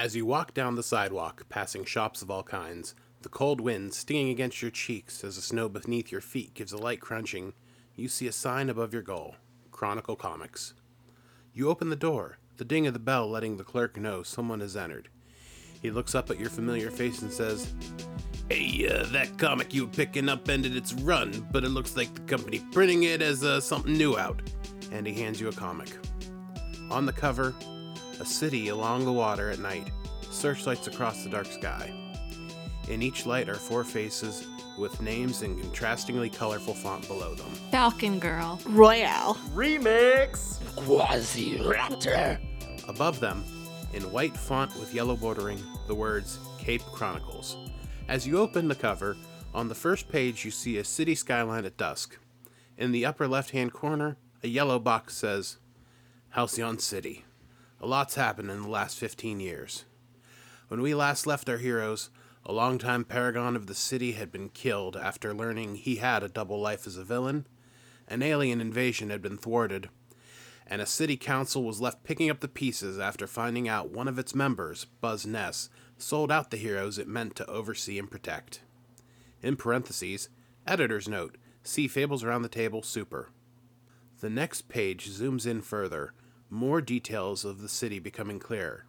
As you walk down the sidewalk, passing shops of all kinds, the cold wind stinging against your cheeks as the snow beneath your feet gives a light crunching, you see a sign above your goal Chronicle Comics. You open the door, the ding of the bell letting the clerk know someone has entered. He looks up at your familiar face and says, Hey, uh, that comic you were picking up ended its run, but it looks like the company printing it as uh, something new out. And he hands you a comic. On the cover, a city along the water at night, searchlights across the dark sky. In each light are four faces with names in contrastingly colorful font below them. Falcon Girl. Royale. Remix! Quasi-Raptor. Above them, in white font with yellow bordering, the words Cape Chronicles. As you open the cover, on the first page you see a city skyline at dusk. In the upper left hand corner, a yellow box says, Halcyon City. A lot's happened in the last 15 years. When we last left our heroes, a longtime paragon of the city had been killed after learning he had a double life as a villain, an alien invasion had been thwarted, and a city council was left picking up the pieces after finding out one of its members, Buzz Ness, sold out the heroes it meant to oversee and protect. In parentheses, editor's note see Fables Around the Table Super. The next page zooms in further, more details of the city becoming clear.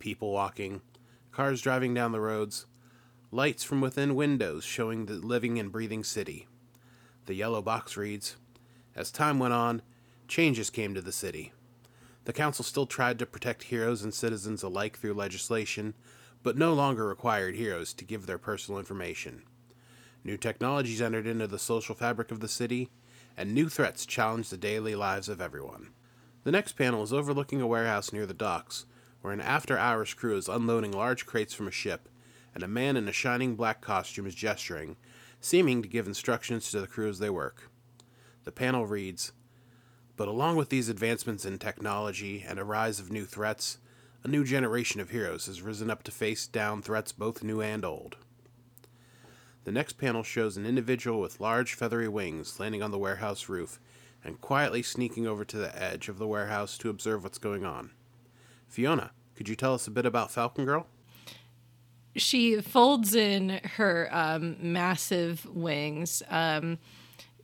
People walking, cars driving down the roads, lights from within windows showing the living and breathing city. The yellow box reads As time went on, changes came to the city. The council still tried to protect heroes and citizens alike through legislation, but no longer required heroes to give their personal information. New technologies entered into the social fabric of the city, and new threats challenged the daily lives of everyone. The next panel is overlooking a warehouse near the docks, where an after hours crew is unloading large crates from a ship, and a man in a shining black costume is gesturing, seeming to give instructions to the crew as they work. The panel reads But along with these advancements in technology and a rise of new threats, a new generation of heroes has risen up to face down threats both new and old. The next panel shows an individual with large feathery wings landing on the warehouse roof and quietly sneaking over to the edge of the warehouse to observe what's going on. Fiona, could you tell us a bit about Falcon Girl? She folds in her um, massive wings. Um,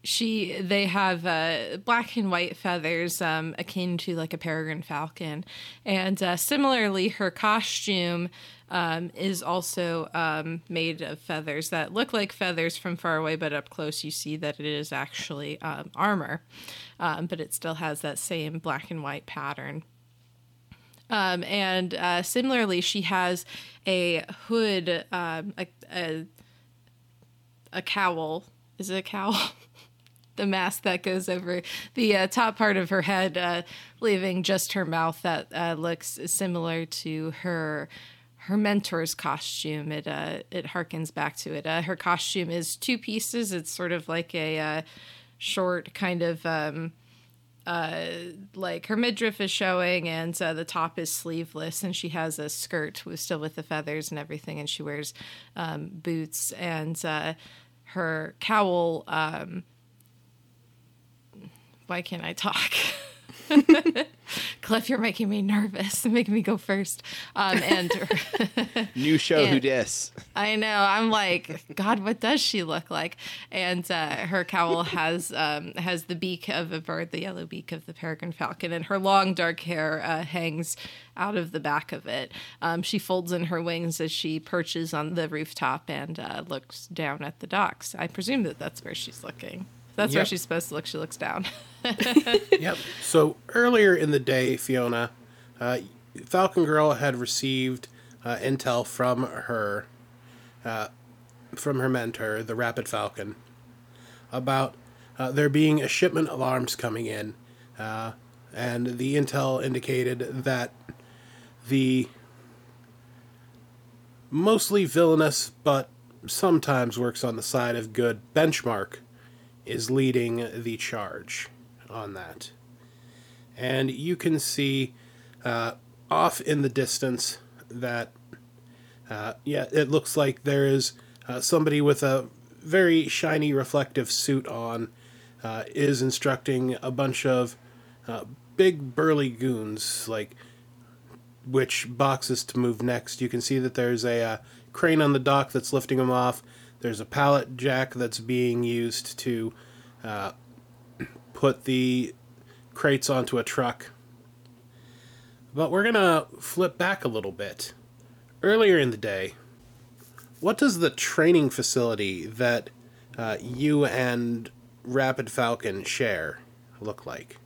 she they have uh, black and white feathers um, akin to like a peregrine falcon. And uh, similarly her costume um, is also um, made of feathers that look like feathers from far away but up close you see that it is actually um, armor. Um, but it still has that same black and white pattern. Um, and uh, similarly she has a hood a, a, a cowl. Is it a cowl the mask that goes over the uh, top part of her head, uh, leaving just her mouth that uh, looks similar to her her mentor's costume. It uh, it harkens back to it. Uh, her costume is two pieces. It's sort of like a uh, short kind of. Um, uh, like her midriff is showing and uh, the top is sleeveless and she has a skirt with still with the feathers and everything and she wears um, boots and uh, her cowl um, why can't I talk? Cliff, you're making me nervous. Making me go first. Um, and new show, and, who dis? I know. I'm like, God, what does she look like? And uh, her cowl has um, has the beak of a bird, the yellow beak of the peregrine falcon, and her long dark hair uh, hangs out of the back of it. Um, she folds in her wings as she perches on the rooftop and uh, looks down at the docks. I presume that that's where she's looking. That's yep. where she's supposed to look. She looks down. yep. So earlier in the day, Fiona, uh, Falcon Girl had received uh, intel from her, uh, from her mentor, the Rapid Falcon, about uh, there being a shipment of arms coming in, uh, and the intel indicated that the mostly villainous but sometimes works on the side of good benchmark is leading the charge on that. And you can see uh, off in the distance that, uh, yeah, it looks like there is uh, somebody with a very shiny reflective suit on uh, is instructing a bunch of uh, big burly goons, like which boxes to move next. You can see that there's a uh, crane on the dock that's lifting them off. There's a pallet jack that's being used to uh, put the crates onto a truck. But we're gonna flip back a little bit. Earlier in the day, what does the training facility that uh, you and Rapid Falcon share look like?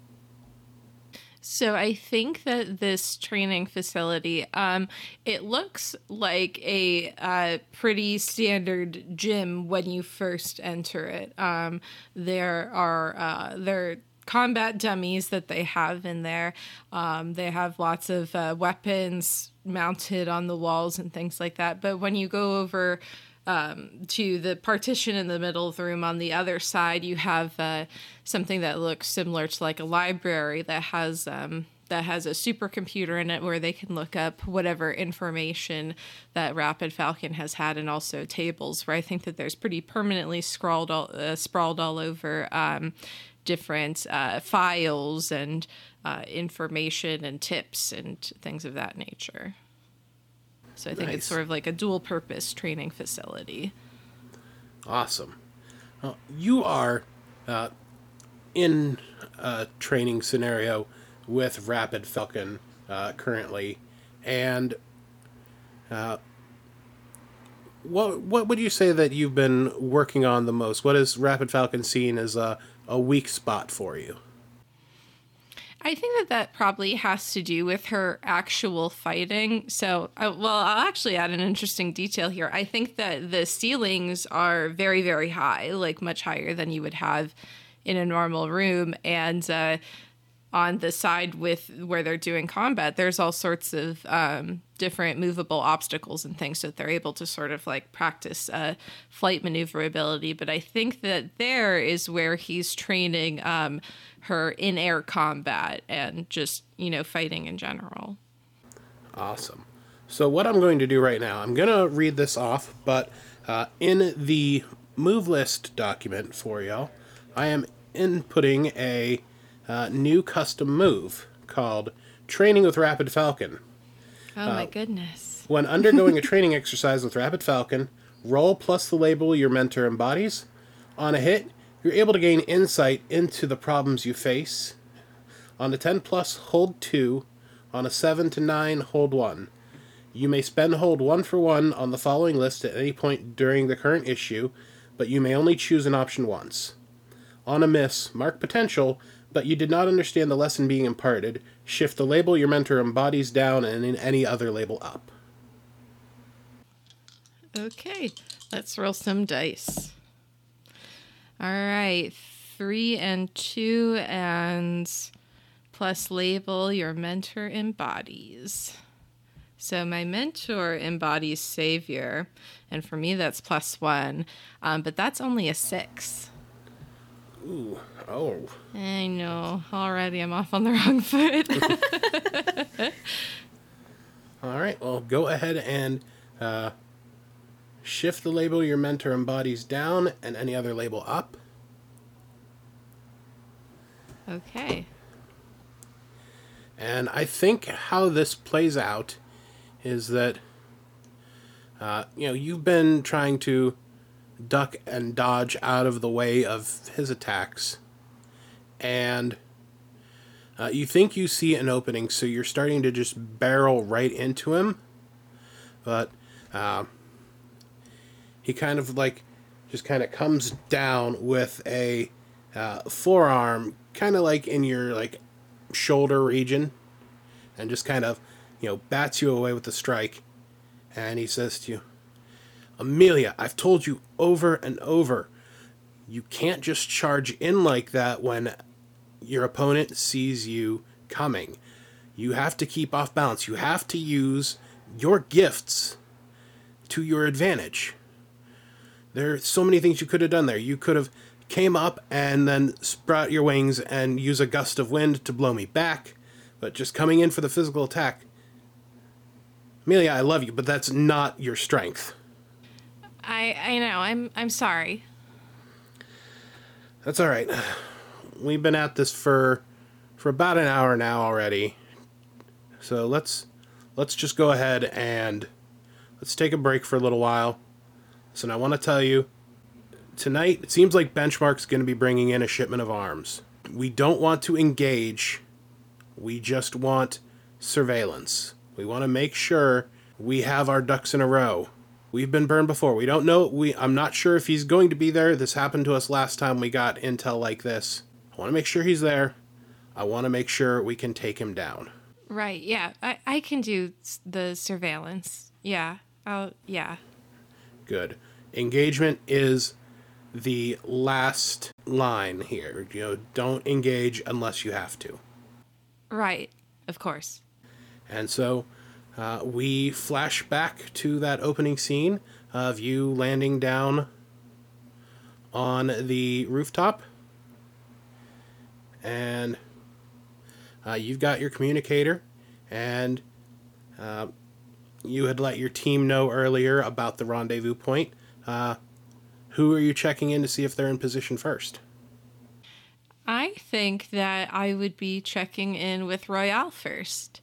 So I think that this training facility, um, it looks like a uh, pretty standard gym when you first enter it. Um, there are uh, there combat dummies that they have in there. Um, they have lots of uh, weapons mounted on the walls and things like that. But when you go over um, to the partition in the middle of the room on the other side, you have uh, something that looks similar to like a library that has. Um, that has a supercomputer in it where they can look up whatever information that Rapid Falcon has had, and also tables where I think that there's pretty permanently scrawled all, uh, sprawled all over um, different uh, files and uh, information and tips and things of that nature. So I think Nice. it's sort of like a dual purpose training facility. Awesome. Well, you are uh, in a training scenario with Rapid Falcon uh, currently, and uh, what what would you say that you've been working on the most? What is Rapid Falcon seen as a, a weak spot for you? I think that that probably has to do with her actual fighting. So, uh, well, I'll actually add an interesting detail here. I think that the ceilings are very, very high, like much higher than you would have in a normal room. And uh, on the side with where they're doing combat, there's all sorts of um, different movable obstacles and things that they're able to sort of like practice uh, flight maneuverability. But I think that there is where he's training um, her in air combat and just, you know, fighting in general. Awesome. So what I'm going to do right now, I'm going to read this off, but uh, in the move list document for y'all, I am inputting a uh, new custom move called Training with Rapid Falcon. Oh my goodness. When undergoing a training exercise with Rapid Falcon, roll plus the label your mentor embodies. On a hit, you're able to gain insight into the problems you face. On a 10 plus, hold 2. On a 7 to 9, hold 1. You may spend hold 1 for 1 on the following list at any point during the current issue, but you may only choose an option once. On a miss, mark potential, but you did not understand the lesson being imparted. Shift the label your mentor embodies down and in any other label up. Okay, let's roll some dice. All right, three and two, and plus label your mentor embodies. So my mentor embodies savior, and for me that's plus one, um, but that's only a six. Ooh, oh. I know already. I'm off on the wrong foot. All right, well, go ahead and uh, shift the label your mentor embodies down and any other label up. okay. And I think how this plays out is that, uh, you know, you've been trying to duck and dodge out of the way of his attacks. And uh, you think you see an opening, so you're starting to just barrel right into him. But uh, he kind of like just kind of comes down with a uh, forearm, kind of like in your like shoulder region, and just kind of you know bats you away with a strike. And he says to you, Amelia, I've told you over and over, you can't just charge in like that when your opponent sees you coming. You have to keep off balance. You have to use your gifts to your advantage. There are so many things you could have done there. You could have came up and then sprout your wings and use a gust of wind to blow me back, but just coming in for the physical attack. Amelia, I love you, but that's not your strength. I I know. I'm I'm sorry. That's all right. We've been at this for for about an hour now already. So let's let's just go ahead and let's take a break for a little while. So I want to tell you tonight it seems like Benchmark's going to be bringing in a shipment of arms. We don't want to engage. We just want surveillance. We want to make sure we have our ducks in a row. We've been burned before. We don't know. We I'm not sure if he's going to be there. This happened to us last time we got intel like this. I want to make sure he's there. I want to make sure we can take him down. Right. Yeah. I, I can do the surveillance. Yeah. I'll, yeah. Good. Engagement is the last line here. You know, don't engage unless you have to. Right. Of course. And so uh, we flash back to that opening scene of you landing down on the rooftop. And uh, you've got your communicator, and uh, you had let your team know earlier about the rendezvous point. Uh, who are you checking in to see if they're in position first? I think that I would be checking in with Royale first.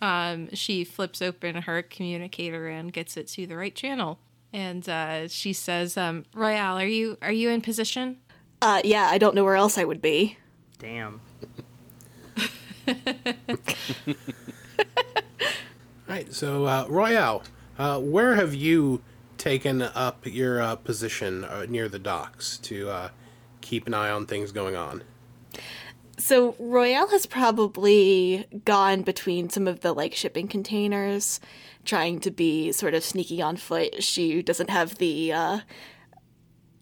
Um, she flips open her communicator and gets it to the right channel, and uh, she says, um, "Royale, are you are you in position?" Uh, yeah, I don't know where else I would be. Damn. All right, so uh, Royale, uh, where have you taken up your uh, position uh, near the docks to uh, keep an eye on things going on? So Royale has probably gone between some of the like shipping containers, trying to be sort of sneaky on foot. She doesn't have the uh,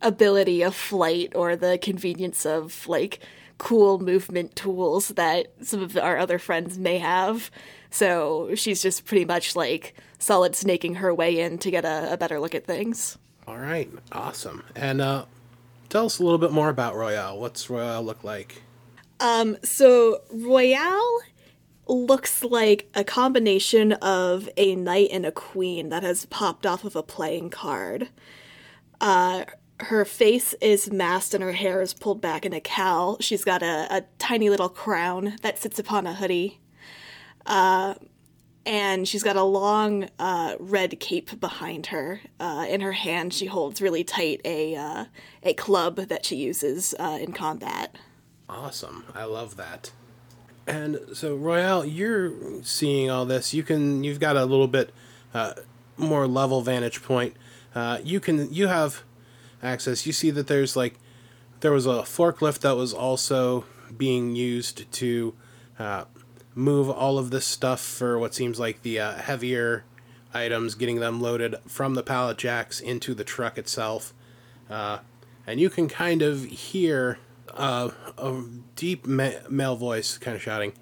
ability of flight or the convenience of like cool movement tools that some of our other friends may have. So she's just pretty much like solid snaking her way in to get a, a better look at things. All right, awesome. And uh, tell us a little bit more about Royale. What's Royale look like? So Royale looks like a combination of a knight and a queen that has popped off of a playing card. Uh, her face is masked and her hair is pulled back in a cowl. She's got a, a tiny little crown that sits upon a hoodie. Uh, and she's got a long uh, red cape behind her. Uh, in her hand, she holds really tight a uh, a club that she uses uh, in combat. Awesome. I love that. And so Royale, you're seeing all this. You can you've got a little bit uh, more level vantage point. Uh, you can you have access. You see that there's like there was a forklift that was also being used to uh, move all of this stuff for what seems like the uh, heavier items, getting them loaded from the pallet jacks into the truck itself. Uh, and you can kind of hear uh, a deep ma- male voice kind of shouting,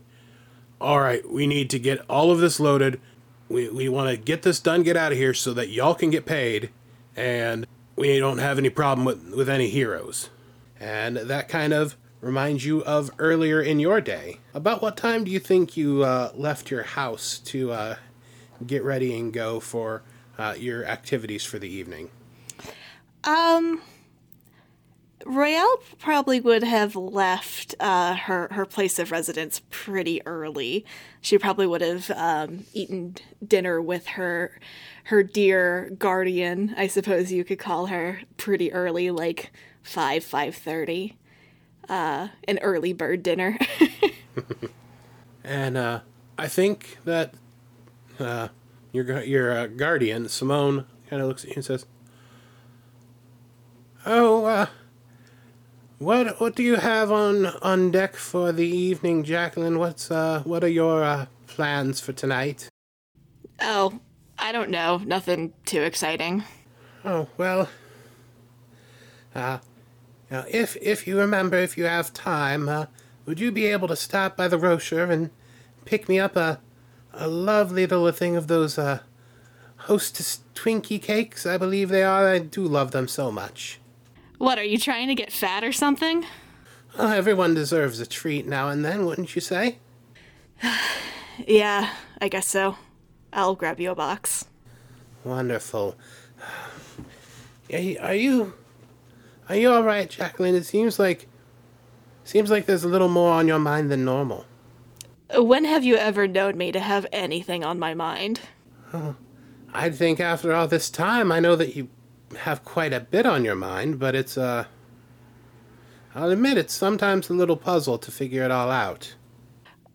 All right, we need to get all of this loaded. We, we want to get this done, get out of here so that y'all can get paid, and we don't have any problem with, with any heroes. And that kind of reminds you of earlier in your day. About what time do you think you uh, left your house to uh, get ready and go for uh, your activities for the evening? Um, Royale probably would have left uh, her her place of residence pretty early. She probably would have um, eaten dinner with her her dear guardian, I suppose you could call her, pretty early, like five five thirty. Uh, an early bird dinner. And uh, I think that uh, your your uh, guardian Simone kind of looks at you and says, "Oh, uh, what what do you have on on deck for the evening, Jacqueline? What's uh what are your uh, plans for tonight?" oh, I don't know. Nothing too exciting. Oh well. Uh, now if if you remember, if you have time, uh, would you be able to stop by the Rocher and pick me up a a lovely little thing of those uh hostess Twinkie cakes? I believe they are. I do love them so much. What are you trying to get fat or something? Oh, everyone deserves a treat now and then, wouldn't you say? Yeah, I guess so. I'll grab you a box. Wonderful. Are you are you, are you all right, Jacqueline? It seems like seems like there's a little more on your mind than normal. When have you ever known me to have anything on my mind? Oh, I think after all this time, I know that you have quite a bit on your mind, but it's, uh. I'll admit it's sometimes a little puzzle to figure it all out.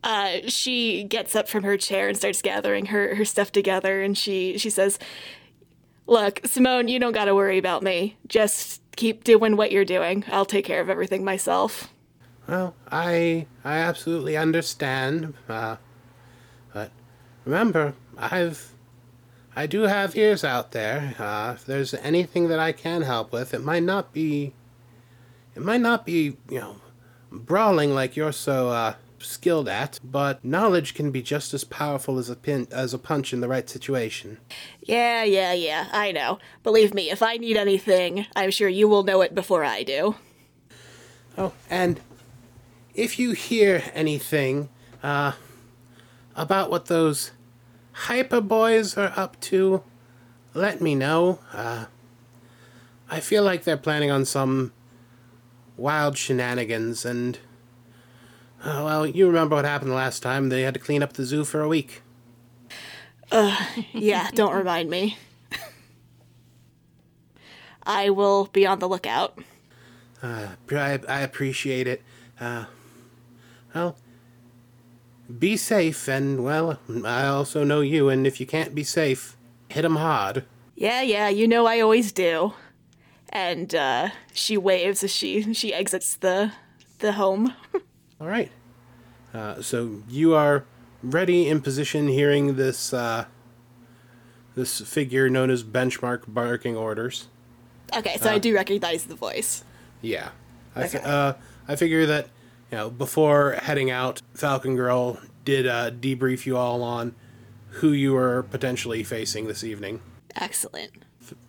Uh, she gets up from her chair and starts gathering her, her stuff together, and she, she says, Look, Simone, you don't gotta worry about me. Just keep doing what you're doing. I'll take care of everything myself. Well, I I absolutely understand, uh, but remember, I've I do have ears out there. Uh, if there's anything that I can help with, it might not be it might not be you know brawling like you're so uh, skilled at, but knowledge can be just as powerful as a pin as a punch in the right situation. Yeah, yeah, yeah, I know. Believe me, if I need anything, I'm sure you will know it before I do. Oh, and if you hear anything uh, about what those hyper boys are up to, let me know. Uh, I feel like they're planning on some wild shenanigans, and uh, well, you remember what happened the last time? They had to clean up the zoo for a week. Yeah, don't remind me. I will be on the lookout. I, I appreciate it. Uh, well, be safe, and well, I also know you, and if you can't be safe, hit 'em hard. Yeah, yeah, you know I always do. And uh, she waves as she she exits the the home. All right. Uh, so you are ready in position, hearing this uh, this figure known as Benchmark barking orders. okay, so I do recognize the voice. Yeah, I, Okay. uh, I figure that you know before heading out, Falcon Girl did uh, debrief you all on who you are potentially facing this evening. Excellent.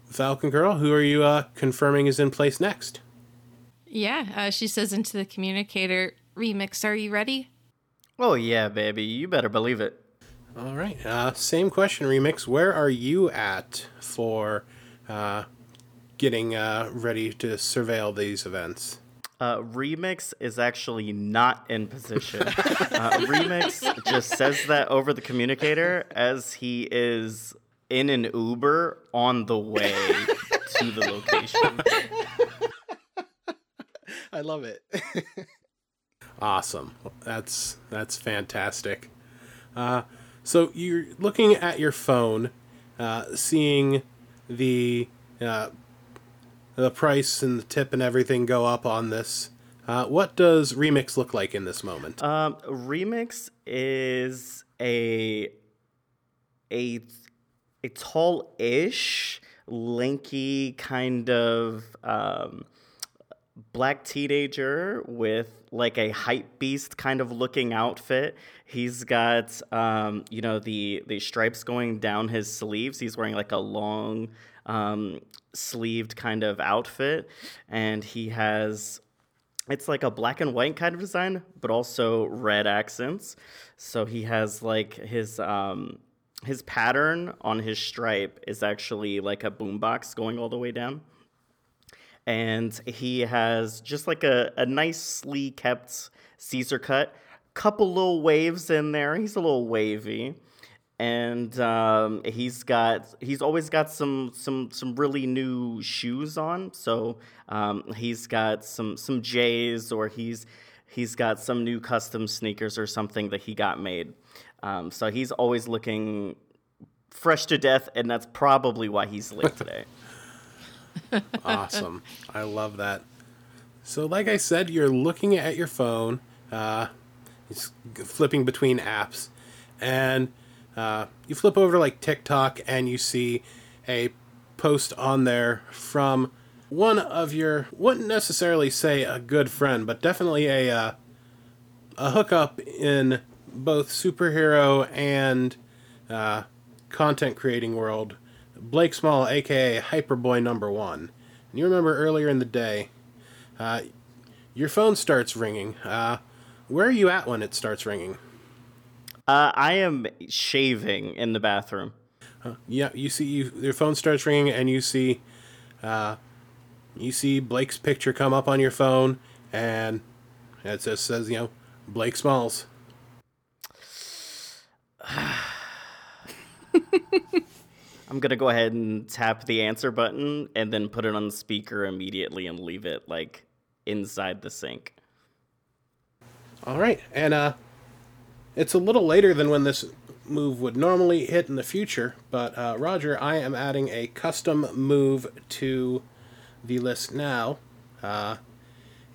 Falcon Girl, who are you uh, confirming is in place next? Yeah, uh, she says into the communicator, Remix, are you ready? Oh yeah, baby, you better believe it. All right. Uh, same question, Remix. Where are you at for uh, getting uh, ready to surveil these events? Uh, Remix is actually not in position. uh, Remix just says that over the communicator as he is in an Uber on the way to the location. I love it. Awesome. That's that's fantastic. Uh, so you're looking at your phone, uh, seeing the uh, the price and the tip and everything go up on this. Uh, what does Remix look like in this moment? Um, Remix is a a a tall-ish, lanky kind of um, black teenager with like a hype beast kind of looking outfit. He's got um, you know the the stripes going down his sleeves. He's wearing like a long um, sleeved kind of outfit, and he has it's like a black and white kind of design, but also red accents. So he has like his um his pattern on his stripe is actually like a boombox going all the way down. And he has just like a, a nicely kept Caesar cut, couple little waves in there. He's a little wavy and um, he's got he's always got some some some really new shoes on. So um, he's got some some J's or he's he's got some new custom sneakers or something that he got made. Um, so he's always looking fresh to death, and that's probably why he's late today. awesome. I love that. So, like I said, you're looking at your phone, uh, flipping between apps, and uh, you flip over to like TikTok and you see a post on there from one of your, wouldn't necessarily say a good friend, but definitely a, uh, a hookup in both superhero and uh, content creating world, Blake Small, aka Hyperboy Number One. And you remember earlier in the day, uh, your phone starts ringing. Uh, where are you at when it starts ringing? Uh, I am shaving in the bathroom. Yeah, you see, you, your phone starts ringing, and you see, uh, you see Blake's picture come up on your phone, and it just says, you know, Blake Smalls. I'm gonna go ahead and tap the answer button, and then put it on the speaker immediately, and leave it like inside the sink. All right, and uh, it's a little later than when this move would normally hit in the future, but uh, Rodger, I am adding a custom move to the list now. Uh,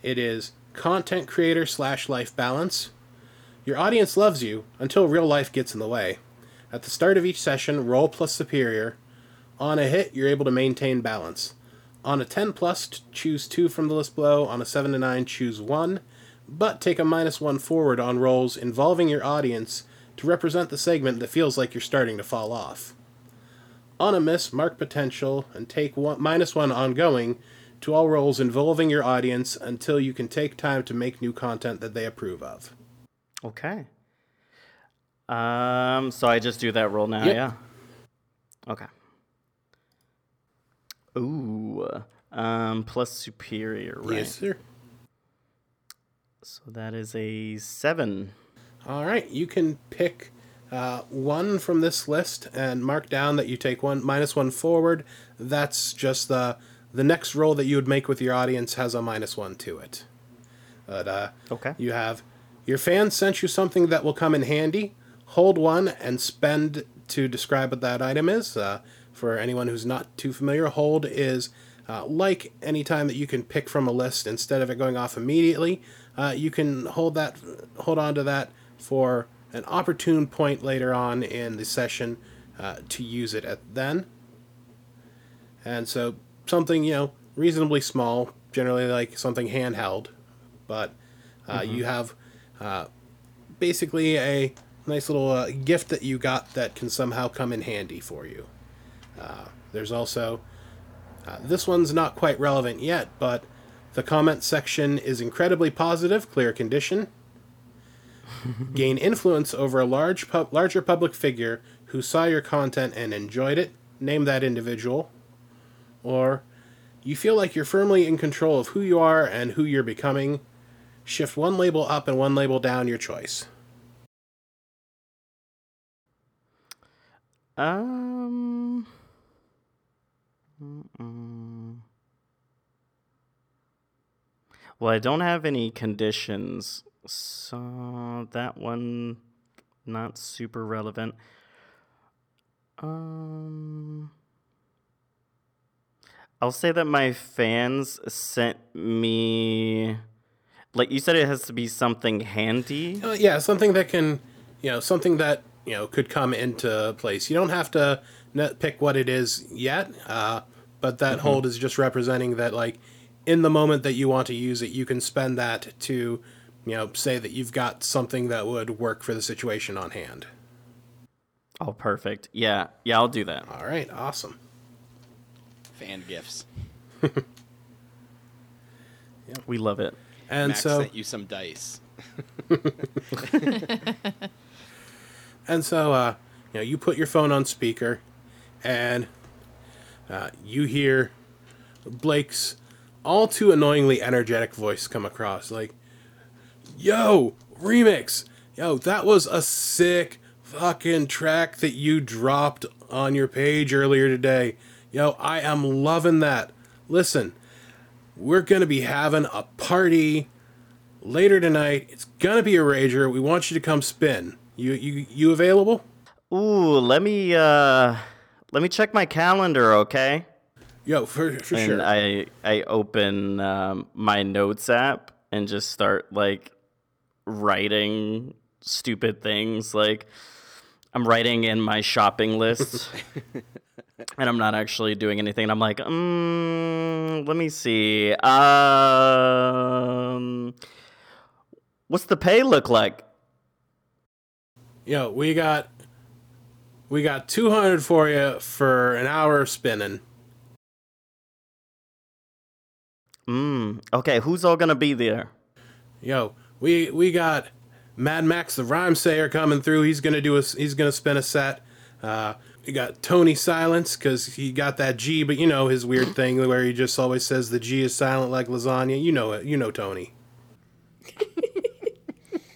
it is content creator slash life balance. Your audience loves you until real life gets in the way. At the start of each session, roll plus superior. On a hit, you're able to maintain balance. On a 10 plus, choose 2 from the list below. On a 7 to 9, choose 1. But take a minus 1 forward on rolls involving your audience to represent the segment that feels like you're starting to fall off. On a miss, mark potential and take one, minus 1 ongoing to all roles involving your audience until you can take time to make new content that they approve of. Okay. Um, so I just do that roll now, Yep. yeah. Okay. Ooh, um, plus superior, right? Yes, sir. So that is a seven. All right, you can pick uh, one from this list and mark down that you take one minus one forward. That's just the the next roll that you would make with your audience has a minus one to it. But uh, Okay. you have your fans sent you something that will come in handy. Hold one and spend to describe what that item is. Uh, for anyone who's not too familiar, hold is uh, like any time that you can pick from a list instead of it going off immediately. Uh, you can hold that, hold on to that for an opportune point later on in the session uh, to use it at then. And so something you know reasonably small, generally like something handheld, but uh, you have uh, basically a nice little uh, gift that you got that can somehow come in handy for you. Uh, there's also uh, this one's not quite relevant yet, but the comment section is incredibly positive, clear condition. Gain influence over a large pub- larger public figure who saw your content and enjoyed it. Name that individual. Or you feel like you're firmly in control of who you are and who you're becoming. Shift one label up and one label down, your choice. Um. mm-mm. Well, I don't have any conditions, so that one not super relevant. Um. I'll say that my fans sent me like you said it has to be something handy. Uh, yeah, something that can, you know, something that you know could come into place. You don't have to pick what it is yet, uh, but that hold is just representing that, like, in the moment that you want to use it, you can spend that to, you know, say that you've got something that would work for the situation on hand. Oh, perfect. Yeah. Yeah, I'll do that. All right, awesome. Fan gifts. We love it. And Max so, sent you some dice. And so, uh, you know, you put your phone on speaker, and uh, you hear Blake's all too annoyingly energetic voice come across, like, "Yo, remix! Yo, that was a sick fucking track that you dropped on your page earlier today. Yo, I am loving that. Listen, we're gonna be having a party." later tonight. It's gonna be a rager. We want you to come spin. You you you available? Ooh, let me uh let me check my calendar, okay? Yo, for for and sure. I I open um, my notes app and just start like writing stupid things like I'm writing in my shopping list and I'm not actually doing anything. And I'm like, um, let me see. Um, what's the pay look like? Yo, we got we got two hundred for you for an hour of spinning. Mm, okay, who's all gonna be there? Yo, we we got Mad Max the Rhyme Sayer coming through. He's gonna do a he's gonna spin a set. Uh, we got Tony Silence because he got that G, but you know his weird thing where he just always says the G is silent like lasagna. You know it. You know Tony.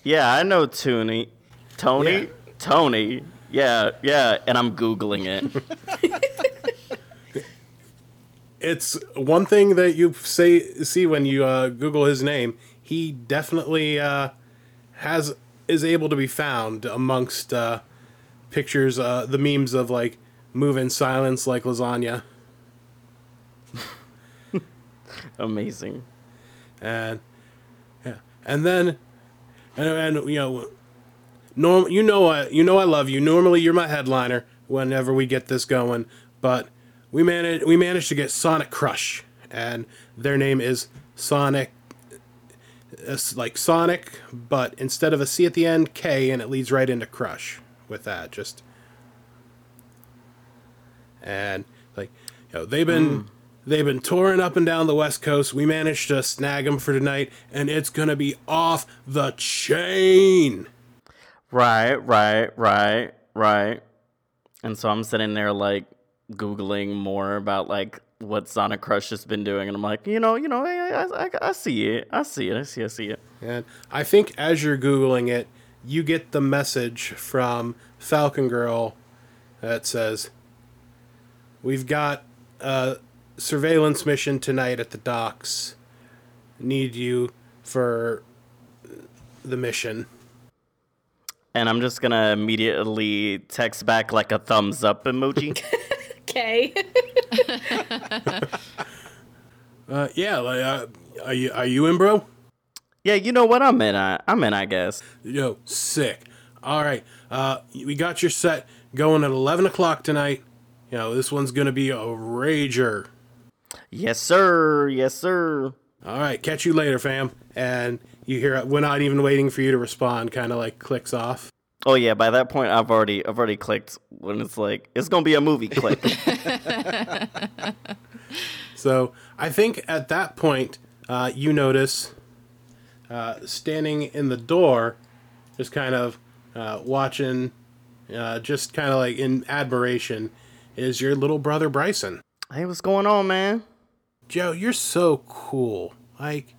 Yeah, I know Tony. Tony? Yeah. Tony. Yeah, yeah, and I'm googling it. It's one thing that you say see when you uh, Google his name. He definitely uh, has is able to be found amongst uh, pictures, uh, the memes of like move in silence like lasagna, Amazing. and yeah, and then and, and you know, norm you know I you know I love you. Normally you're my headliner whenever we get this going, but we managed we managed to get Sonic Crush, and their name is Sonic. Uh, it's like Sonic, but instead of a C at the end, K, and it leads right into Crush with that. Just and like you know they've been hmm. they've been touring up and down the west coast we managed to snag them for tonight and it's gonna be off the chain Right, right, right, right. And so I'm sitting there like googling more about like what Sonic Crush has been doing, and I'm like, you know, you know, I, I, I, I see it, I see it, I see, I see it. and i think as you're googling it you get the message from falcon girl that says we've got a surveillance mission tonight at the docks. Need you for the mission. And I'm just gonna immediately text back like a thumbs up emoji. Okay. uh, yeah like, uh, are you are you in bro yeah, you know what? I'm in. I, I'm in. I guess. Yo, sick. All right, uh, we got your set going at eleven o'clock tonight. You know, this one's gonna be a rager. Yes, sir. Yes, sir. All right, catch you later, fam. And you hear we're not even waiting for you to respond. Kind of like clicks off. Oh yeah. By that point, I've already, I've already clicked when it's like it's gonna be a movie. Click. So I think at that point, uh, you notice uh, standing in the door, just kind of uh, watching, uh, just kind of like in admiration, is your little brother Bryson. hey, what's going on, man? Joe, you're so cool. Like,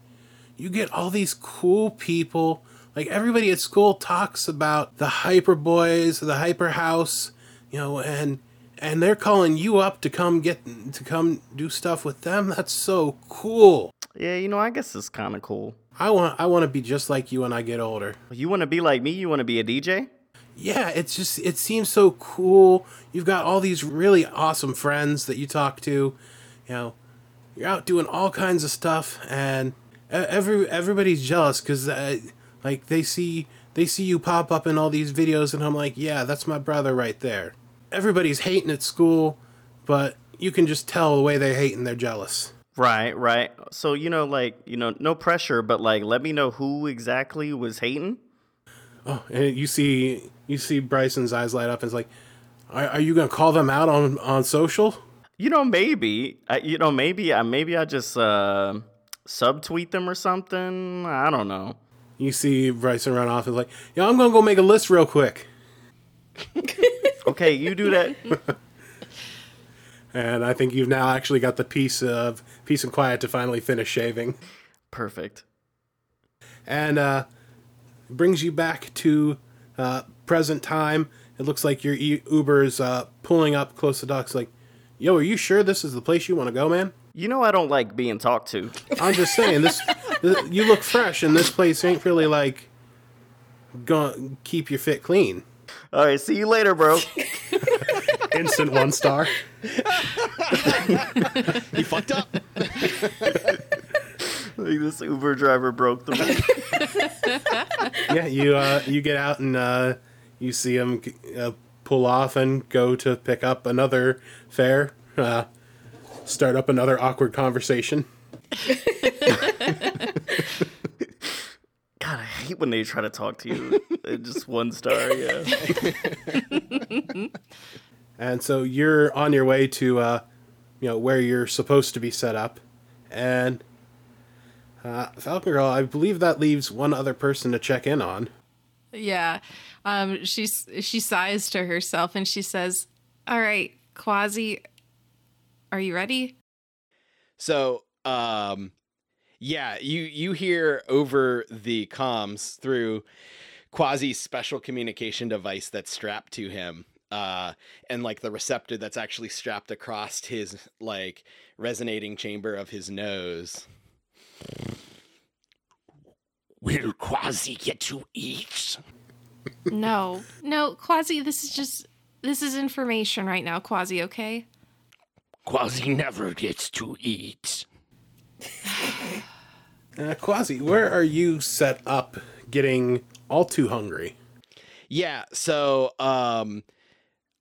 you get all these cool people. Like, everybody at school talks about the Hyper Boys, the Hyper House, you know, and and they're calling you up to come get to come do stuff with them. That's so cool. Yeah, you know, I guess it's kind of cool. I want I want to be just like you when I get older. You want to be like me? You want to be a DJ? Yeah, it's just it seems so cool. You've got all these really awesome friends that you talk to. You know, you're out doing all kinds of stuff, and every everybody's jealous because uh, like they see they see you pop up in all these videos, and I'm like, yeah, that's my brother right there. Everybody's hating at school, but you can just tell the way they hate and they're jealous. Right, right. So you know, like you know, no pressure, but like, let me know who exactly was hating. Oh, and you see you see Bryson's eyes light up, and it's like, are, are you gonna call them out on on social? You know, maybe. I, you know, maybe. I maybe I just uh, subtweet them or something. I don't know. You see Bryson run off and like, "Yo, I'm gonna go make a list real quick. Okay, you do that. And I think you've now actually got the peace of peace and quiet to finally finish shaving. Perfect. And uh brings you back to uh present time. It looks like your e- Uber's uh pulling up close to docks like, yo, are you sure this is the place you want to go, man? You know, I don't like being talked to. I'm just saying this, th- you look fresh and this place ain't really like gonna keep your fit clean. All right, see you later, bro. Instant one star. He fucked up. Like, this Uber driver broke the rule. yeah, you uh, you get out and uh, you see him uh, pull off and go to pick up another fare. Start up another awkward conversation. God, I hate when they try to talk to you. Just one star, yeah. And so you're on your way to uh, you know where you're supposed to be set up, and uh, Falcon Girl, I believe that leaves one other person to check in on. Yeah. Um, she she sighs to herself and she says, "All right, Quasi, are you ready?" So, um, yeah, you you hear over the comms through quasi special communication device that's strapped to him. Uh, and like the receptor that's actually strapped across his like resonating chamber of his nose. Will Quasi get to eat? No, no, Quasi, this is just this is information right now, Quasi. Okay. Quasi never gets to eat. Uh, Quasi, where are you set up getting all too hungry? Yeah, so um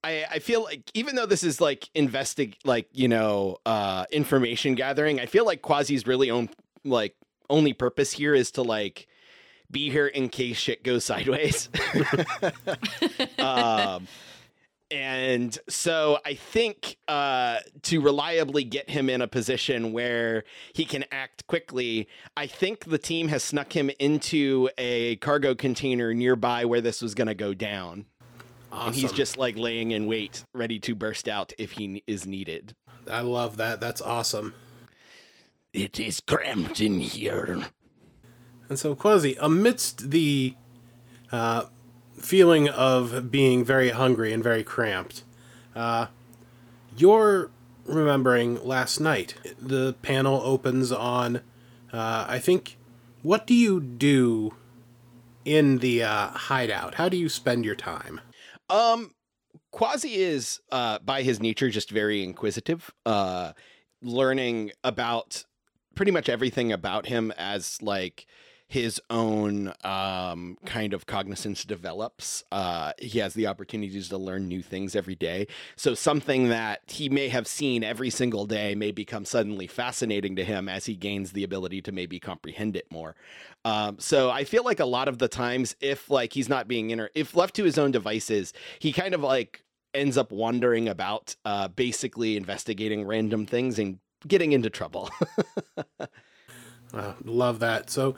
I I feel like even though this is like investig like, you know, uh information gathering, I feel like Quasi's really own like only purpose here is to like be here in case shit goes sideways. um and so I think uh, to reliably get him in a position where he can act quickly, I think the team has snuck him into a cargo container nearby where this was going to go down. Awesome. And he's just like laying in wait, ready to burst out if he is needed. I love that. That's awesome. It is cramped in here. And so, Quasi, amidst the uh, feeling of being very hungry and very cramped, uh, you're remembering last night. The panel opens on, uh, I think, what do you do in the uh, hideout? How do you spend your time? Um, Quasi is, uh, by his nature, just very inquisitive, uh, learning about pretty much everything about him as like his own um, kind of cognizance develops. Uh, he has the opportunities to learn new things every day. So something that he may have seen every single day may become suddenly fascinating to him as he gains the ability to maybe comprehend it more. Um, so I feel like a lot of the times, if like he's not being inter, if left to his own devices, he kind of like ends up wandering about, uh, basically investigating random things and getting into trouble. Uh, love that. So,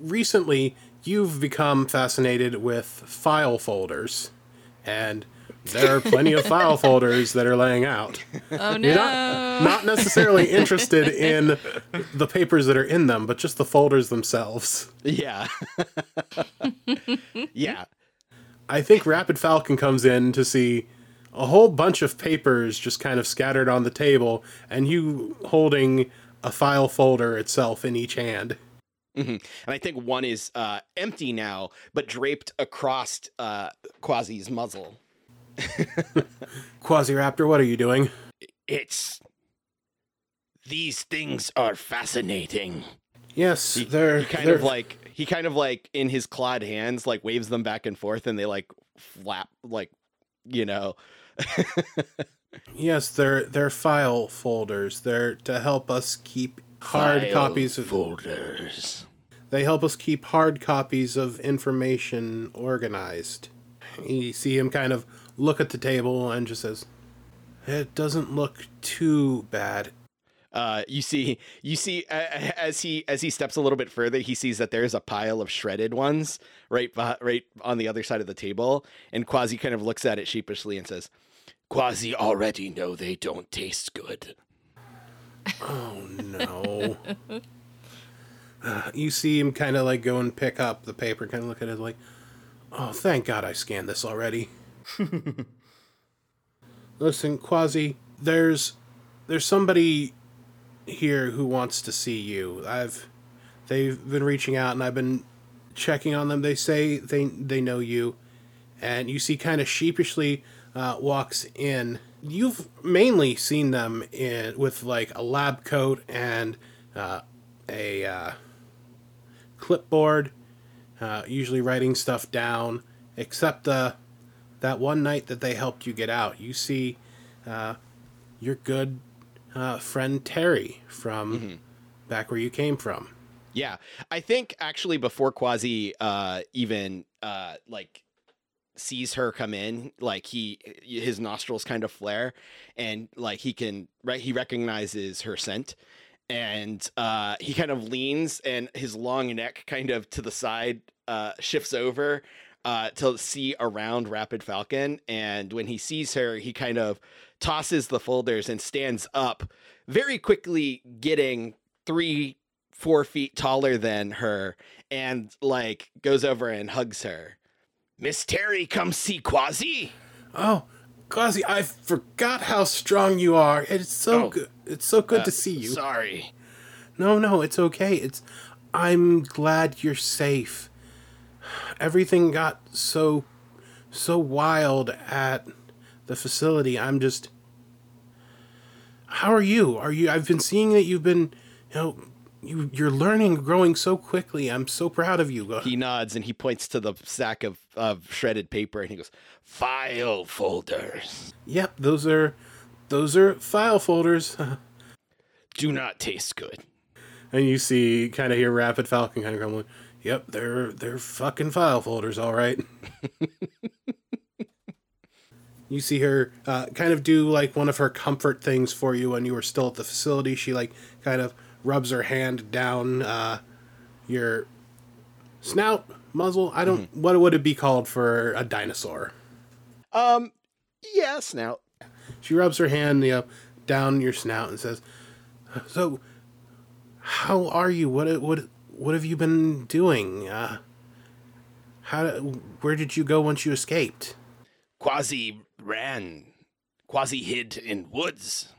recently, you've become fascinated with file folders, and there are plenty of file folders that are laying out. Oh no. You're not, not necessarily interested in the papers that are in them, but just the folders themselves. yeah. yeah. I think Rapid Falcon comes in to see a whole bunch of papers just kind of scattered on the table, and you holding a file folder itself in each hand. hmm And I think one is uh, empty now, but draped across uh, Quasi's muzzle. Quasiraptor, what are you doing? It's. These things are fascinating. Yes, He, they're he kind they're, of like he kind of like in his clawed hands like waves them back and forth, and they like flap like you know. yes, they're they're file folders. They're to help us keep hard File copies of folders. They help us keep hard copies of information organized. You see him kind of look at the table and just says, "It doesn't look too bad." Uh, you see, you see, uh, as he as he steps a little bit further, he sees that there's a pile of shredded ones right, right on the other side of the table, and Quasi kind of looks at it sheepishly and says, Quasi already know they don't taste good. Oh no. Uh, you see him kind of like go and pick up the paper, kind of look at it like, "Oh, thank God I scanned this already." Listen, Quasi, there's there's somebody here who wants to see you. I've they've been reaching out and I've been checking on them. They say they they know you, and you see kind of sheepishly uh, walks in. You've mainly seen them in with like a lab coat and uh, a uh, clipboard, uh, usually writing stuff down. Except uh, that one night that they helped you get out, you see uh, your good uh, friend Terry from back where you came from. "Yeah, I think actually before Quasi uh, even uh, like sees her come in, like he his nostrils kind of flare, and like he can right he recognizes her scent." and uh, he kind of leans and his long neck kind of to the side uh, shifts over uh, to see around Rapid Falcon. And when he sees her, he kind of tosses the folders and stands up, very quickly getting three, four feet taller than her, and like goes over and hugs her. Miss Terry, come see Quasi. Oh, Quasi, I forgot how strong you are. It's so Oh. good. It's so good Uh, to see you. Sorry. No, no, it's okay. It's I'm glad you're safe. Everything got so so wild at the facility. I'm just How are you? Are you I've been seeing that you've been, you know, you you're learning growing so quickly. I'm so proud of you. He nods and he points to the sack of, of shredded paper and he goes, File folders. Yep, those are those are file folders. Do not taste good. And you see, kind of hear Rapid Falcon kind of grumbling. Yep, they're they're fucking file folders, all right. you see her uh, kind of do like one of her comfort things for you when you were still at the facility. She like kind of rubs her hand down uh, your snout, muzzle. I don't. What would it be called for a dinosaur? Um, yeah, snout. She rubs her hand, you know, down your snout and says, "So, how are you? What what what have you been doing? Uh, how where did you go once you escaped?" Quasi ran. Quasi hid in woods.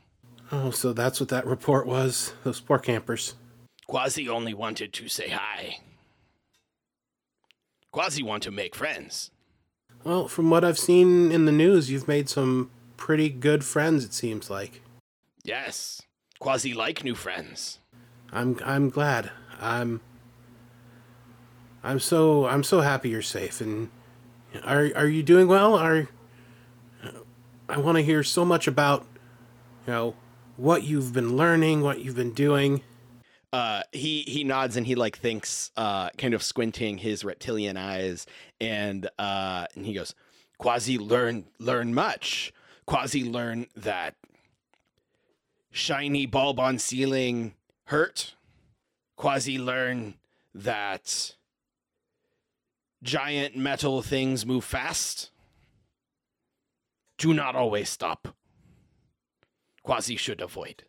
Oh, so that's what that report was. Those poor campers. Quasi only wanted to say hi. Quasi want to make friends. Well, from what I've seen in the news, you've made some pretty good friends. It seems like. Yes. Quasi like new friends. I'm I'm glad. I'm I'm so I'm so happy you're safe and are are you doing well? Are I want to hear so much about you know what you've been learning, what you've been doing. Uh, he he nods and he like thinks, uh, kind of squinting his reptilian eyes, and uh, and he goes, Quasi learn learn much. Quasi learn that shiny bulb on ceiling hurt. Quasi learn that giant metal things move fast. Do not always stop. Quasi should avoid.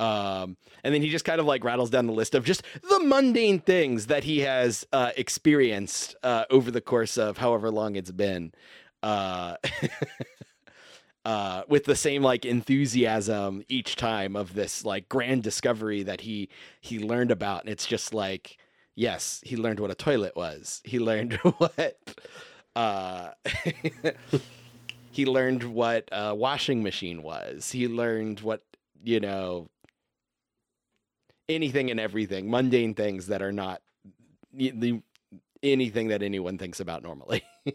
um, and then he just kind of like rattles down the list of just the mundane things that he has uh, experienced uh, over the course of however long it's been. Uh, uh, with the same like enthusiasm each time of this like grand discovery that he he learned about, and it's just like, yes, he learned what a toilet was. He learned what. He learned what a washing machine was. He learned what you know anything and everything, mundane things that are not the anything that anyone thinks about normally.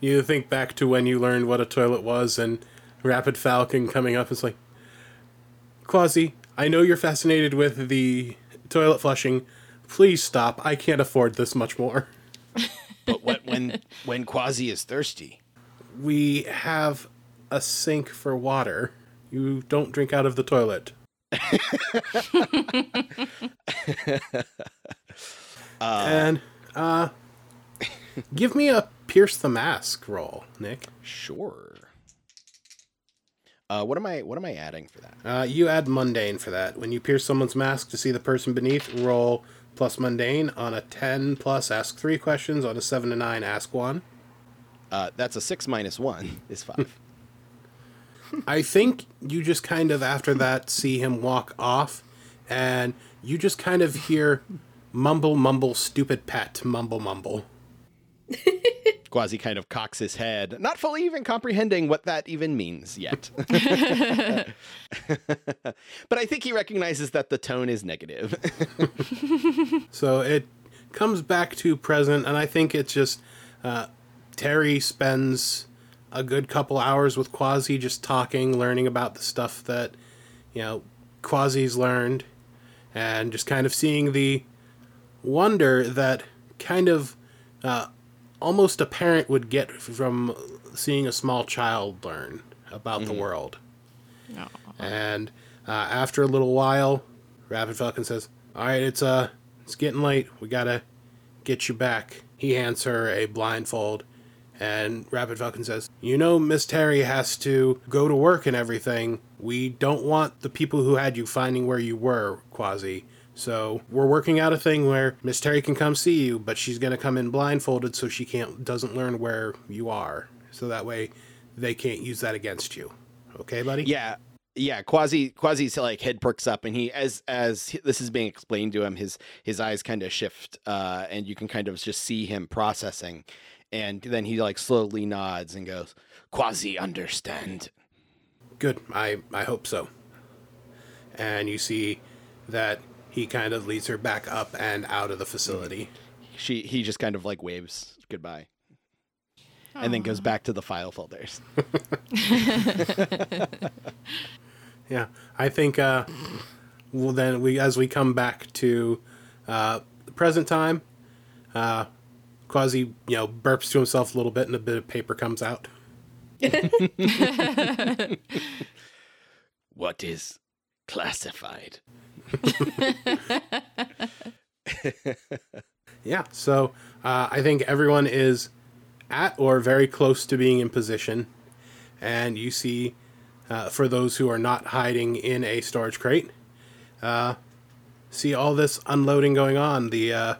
You think back to when you learned what a toilet was and Rapid Falcon coming up is like Quasi, I know you're fascinated with the toilet flushing. Please stop. I can't afford this much more. But what when when Quasi is thirsty? We have a sink for water. You don't drink out of the toilet. and uh give me a pierce the mask roll, Nick. sure. Uh, what am I? What am I adding for that? Uh, you add mundane for that. When you pierce someone's mask to see the person beneath, roll plus mundane. On a 10 plus, ask three questions. On a 7 to 9, ask one. Uh, that's a six minus one is five. I think you just kind of, after that, see him walk off, and you just kind of hear mumble, mumble, stupid pet, mumble, mumble. Quasi kind of cocks his head, not fully even comprehending what that even means yet. but I think he recognizes that the tone is negative. So it comes back to present, and I think it's just uh, Terry spends a good couple hours with Quasi just talking, learning about the stuff that, you know, Quasi's learned, and just kind of seeing the wonder that kind of uh, almost a parent would get from seeing a small child learn about the world. And uh, after a little while, Rapid Falcon says, "All right, it's uh, it's getting late. We gotta get you back." He hands her a blindfold, and Rapid Falcon says, "You know, Miss Terry has to go to work and everything. We don't want the people who had you finding where you were, Quasi. So we're working out a thing where Miss Terry can come see you, but she's gonna come in blindfolded so she can't doesn't learn where you are. So that way they can't use that against you. Okay, buddy? Yeah, yeah. Quasi Quasi's like head perks up, and he as as this is being explained to him, his his eyes kind of shift, uh, and you can kind of just see him processing, and then he like slowly nods and goes, Quasi understand. Good. I I hope so. And you see that he kind of leads her back up and out of the facility. she he just kind of like waves goodbye, and then goes back to the file folders. Yeah, I think. Uh, well, then we as we come back to uh, the present time, uh, Quasi you know burps to himself a little bit, and a bit of paper comes out. What is classified? Yeah, so uh, I think everyone is at or very close to being in position, and you see, uh, for those who are not hiding in a storage crate, uh, see all this unloading going on. The uh,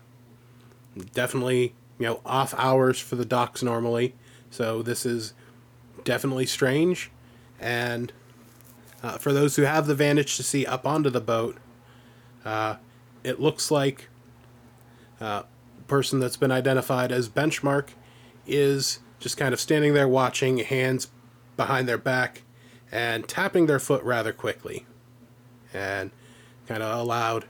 definitely you know off hours for the docks normally, so this is definitely strange, and uh, for those who have the vantage to see up onto the boat, uh, it looks like person that's been identified as Benchmark is just kind of standing there watching, hands behind their back, and tapping their foot rather quickly. And kind of aloud,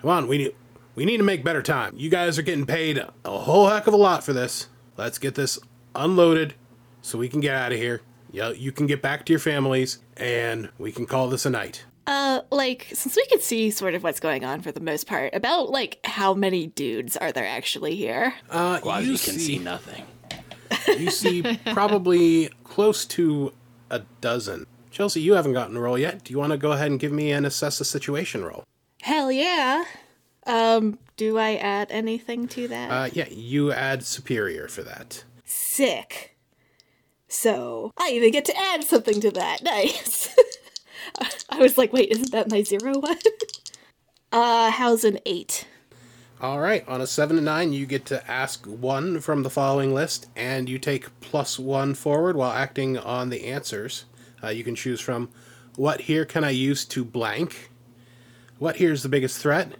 Come on, we need, we need to make better time. You guys are getting paid a whole heck of a lot for this. Let's get this unloaded so we can get out of here. Yeah, you can get back to your families, and we can call this a night. Uh, like, since we can see sort of what's going on for the most part, about, like, how many dudes are there actually here? Uh, Quasi you can see nothing. you see probably close to a dozen. Chelsea, you haven't gotten a roll yet. Do you want to go ahead and give me an assess the situation roll? Hell yeah. Um, do I add anything to that? Uh, yeah, you add superior for that. Sick. So, I even get to add something to that. Nice. I was like, wait, isn't that my zero one? uh, how's an eight? All right, on a seven to nine, you get to ask one from the following list, and you take plus one forward while acting on the answers. Uh, you can choose from what here can I use to blank? What here is the biggest threat?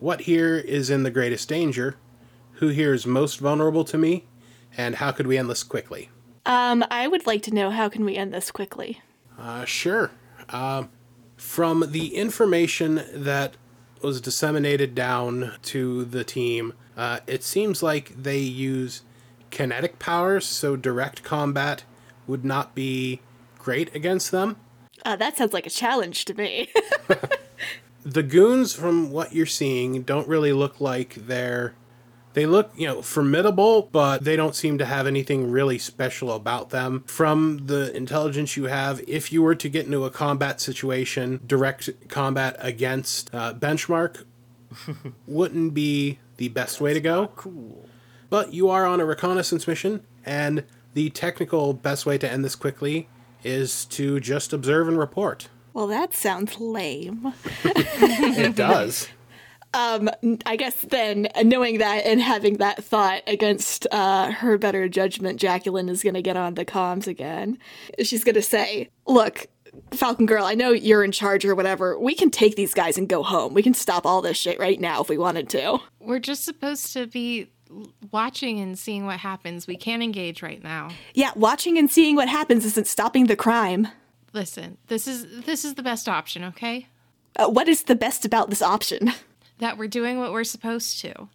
What here is in the greatest danger? Who here is most vulnerable to me? And how could we end this quickly? Um, I would like to know how can we end this quickly? Uh, sure. Um, from the information that was disseminated down to the team, uh, it seems like they use kinetic powers, so direct combat would not be great against them. Uh, that sounds like a challenge to me. The goons, from what you're seeing, don't really look like they're. They look, you know, formidable, but they don't seem to have anything really special about them. From the intelligence you have, if you were to get into a combat situation, direct combat against uh, benchmark wouldn't be the best way to go. Cool. But you are on a reconnaissance mission, and the technical best way to end this quickly is to just observe and report. Well, that sounds lame. It does. I guess then, knowing that and having that thought against uh, her better judgment, Jacqueline is going to get on the comms again. She's going to say, Look, Falcon Girl, I know you're in charge or whatever. We can take these guys and go home. We can stop all this shit right now if we wanted to. We're just supposed to be watching and seeing what happens. We can't engage right now. Yeah, watching and seeing what happens isn't stopping the crime. Listen, this is this is the best option, okay? Uh, what is the best about this option? That we're doing what we're supposed to.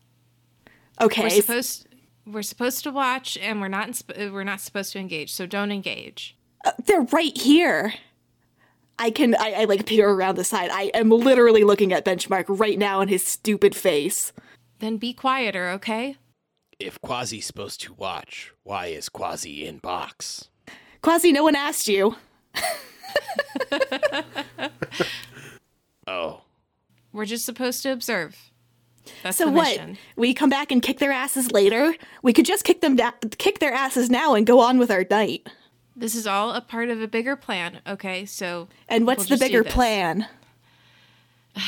Okay. We're supposed we're supposed to watch and we're not insp- we're not supposed to engage. So don't engage. They're right here. I can, I, I like peer around the side. I am literally looking at Benchmark right now in his stupid face. Then be quieter, okay? If Quasi's supposed to watch, why is Quasi in box? Quasi, no one asked you. Oh, We're just supposed to observe. That's So the what? mission. We come back and kick their asses later? We could just kick them da- kick their asses now and go on with our night. This is all a part of a bigger plan, okay? So And what's we'll the just do bigger this. plan?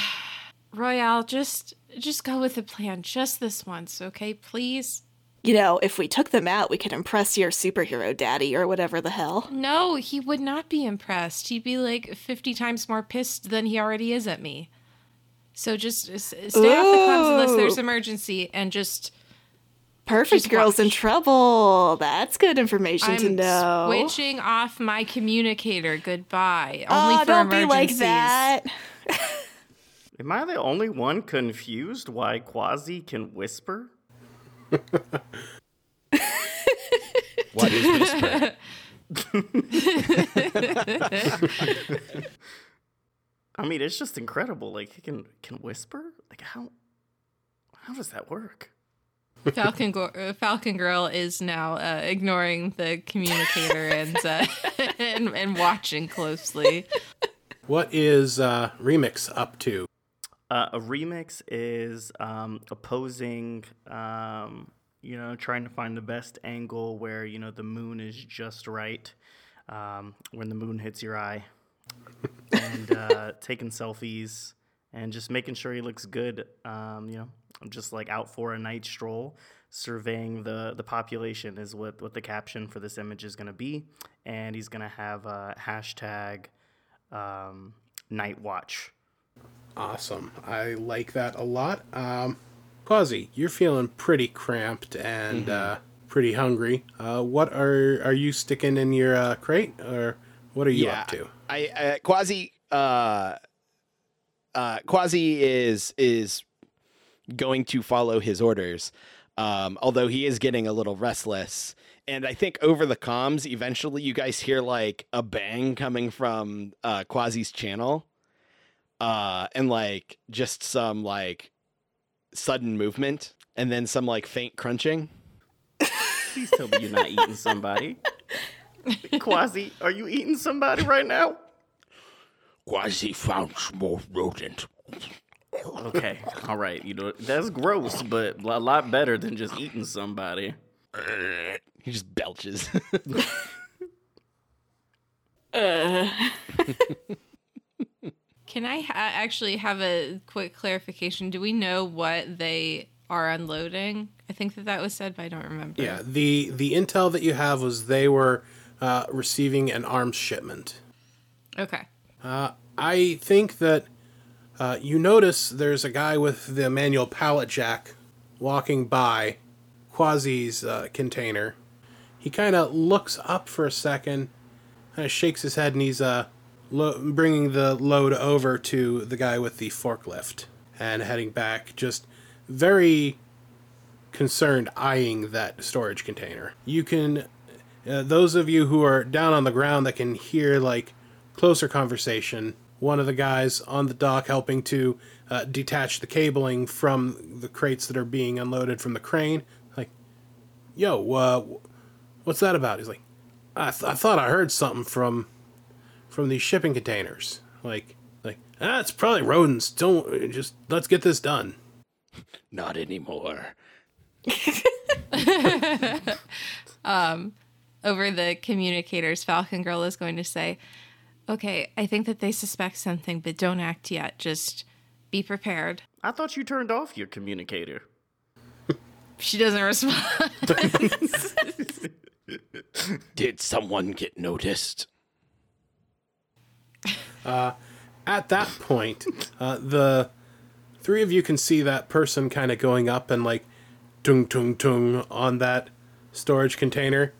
Royale, just just go with the plan just this once, okay? Please. You know, if we took them out, we could impress your superhero daddy or whatever the hell. No, he would not be impressed. He'd be like 50 times more pissed than he already is at me. So just s- stay off the comms unless there's emergency and just Perfect Just girl's in trouble. That's good information to I'm know. switching off my communicator. Goodbye. Only oh, for don't be emergencies. like that. Am I the only one confused why Quasi can whisper? What is whisper? I mean, it's just incredible. Like he can can whisper. Like how how does that work? Falcon Go- uh, Falcon Girl is now uh, ignoring the communicator and, uh, and and watching closely. What is uh, Remix up to? Uh, a remix is um, opposing, um, you know, trying to find the best angle where you know the moon is just right um, when the moon hits your eye, and uh, taking selfies and just making sure he looks good. Um, you know, I'm just like out for a night stroll, surveying the the population is what what the caption for this image is going to be, and he's going to have a hashtag um, night watch. Awesome. I like that a lot. Um, Quasi, you're feeling pretty cramped and uh, pretty hungry. Uh, what are are you sticking in your uh, crate, or what are you up to? I uh, Quasi uh uh Quasi is is going to follow his orders. Um although he is getting a little restless. And I think over the comms eventually you guys hear like a bang coming from uh Quasi's channel. Uh and like just some like sudden movement and then some like faint crunching. Please tell me you're not eating somebody. Quasi, are you eating somebody right now? Quasi found small rodent. Okay, all right. You know that's gross, but a lot better than just eating somebody. He just belches. Can I ha- actually have a quick clarification? Do we know what they are unloading? I think that that was said, but I don't remember. Yeah, the the intel that you have was they were uh, receiving an arms shipment. Okay. I think that uh, you notice there's a guy with the manual pallet jack walking by Quasi's uh, container. He kind of looks up for a second, kind of shakes his head, and he's uh, lo- bringing the load over to the guy with the forklift and heading back, just very concerned, eyeing that storage container. You can uh, those of you who are down on the ground that can hear like closer conversation one of the guys on the dock helping to uh, detach the cabling from the crates that are being unloaded from the crane like yo uh, what's that about he's like I, th- I thought i heard something from from these shipping containers like like ah, it's probably rodents don't just let's get this done Not anymore. Um, over the communicators, Falcon Girl is going to say, Okay, I think that they suspect something, but don't act yet. Just be prepared. I thought you turned off your communicator. She doesn't respond. Did someone get noticed? At that point, uh, the three of you can see that person kind of going up and like tung tung tung on that storage container.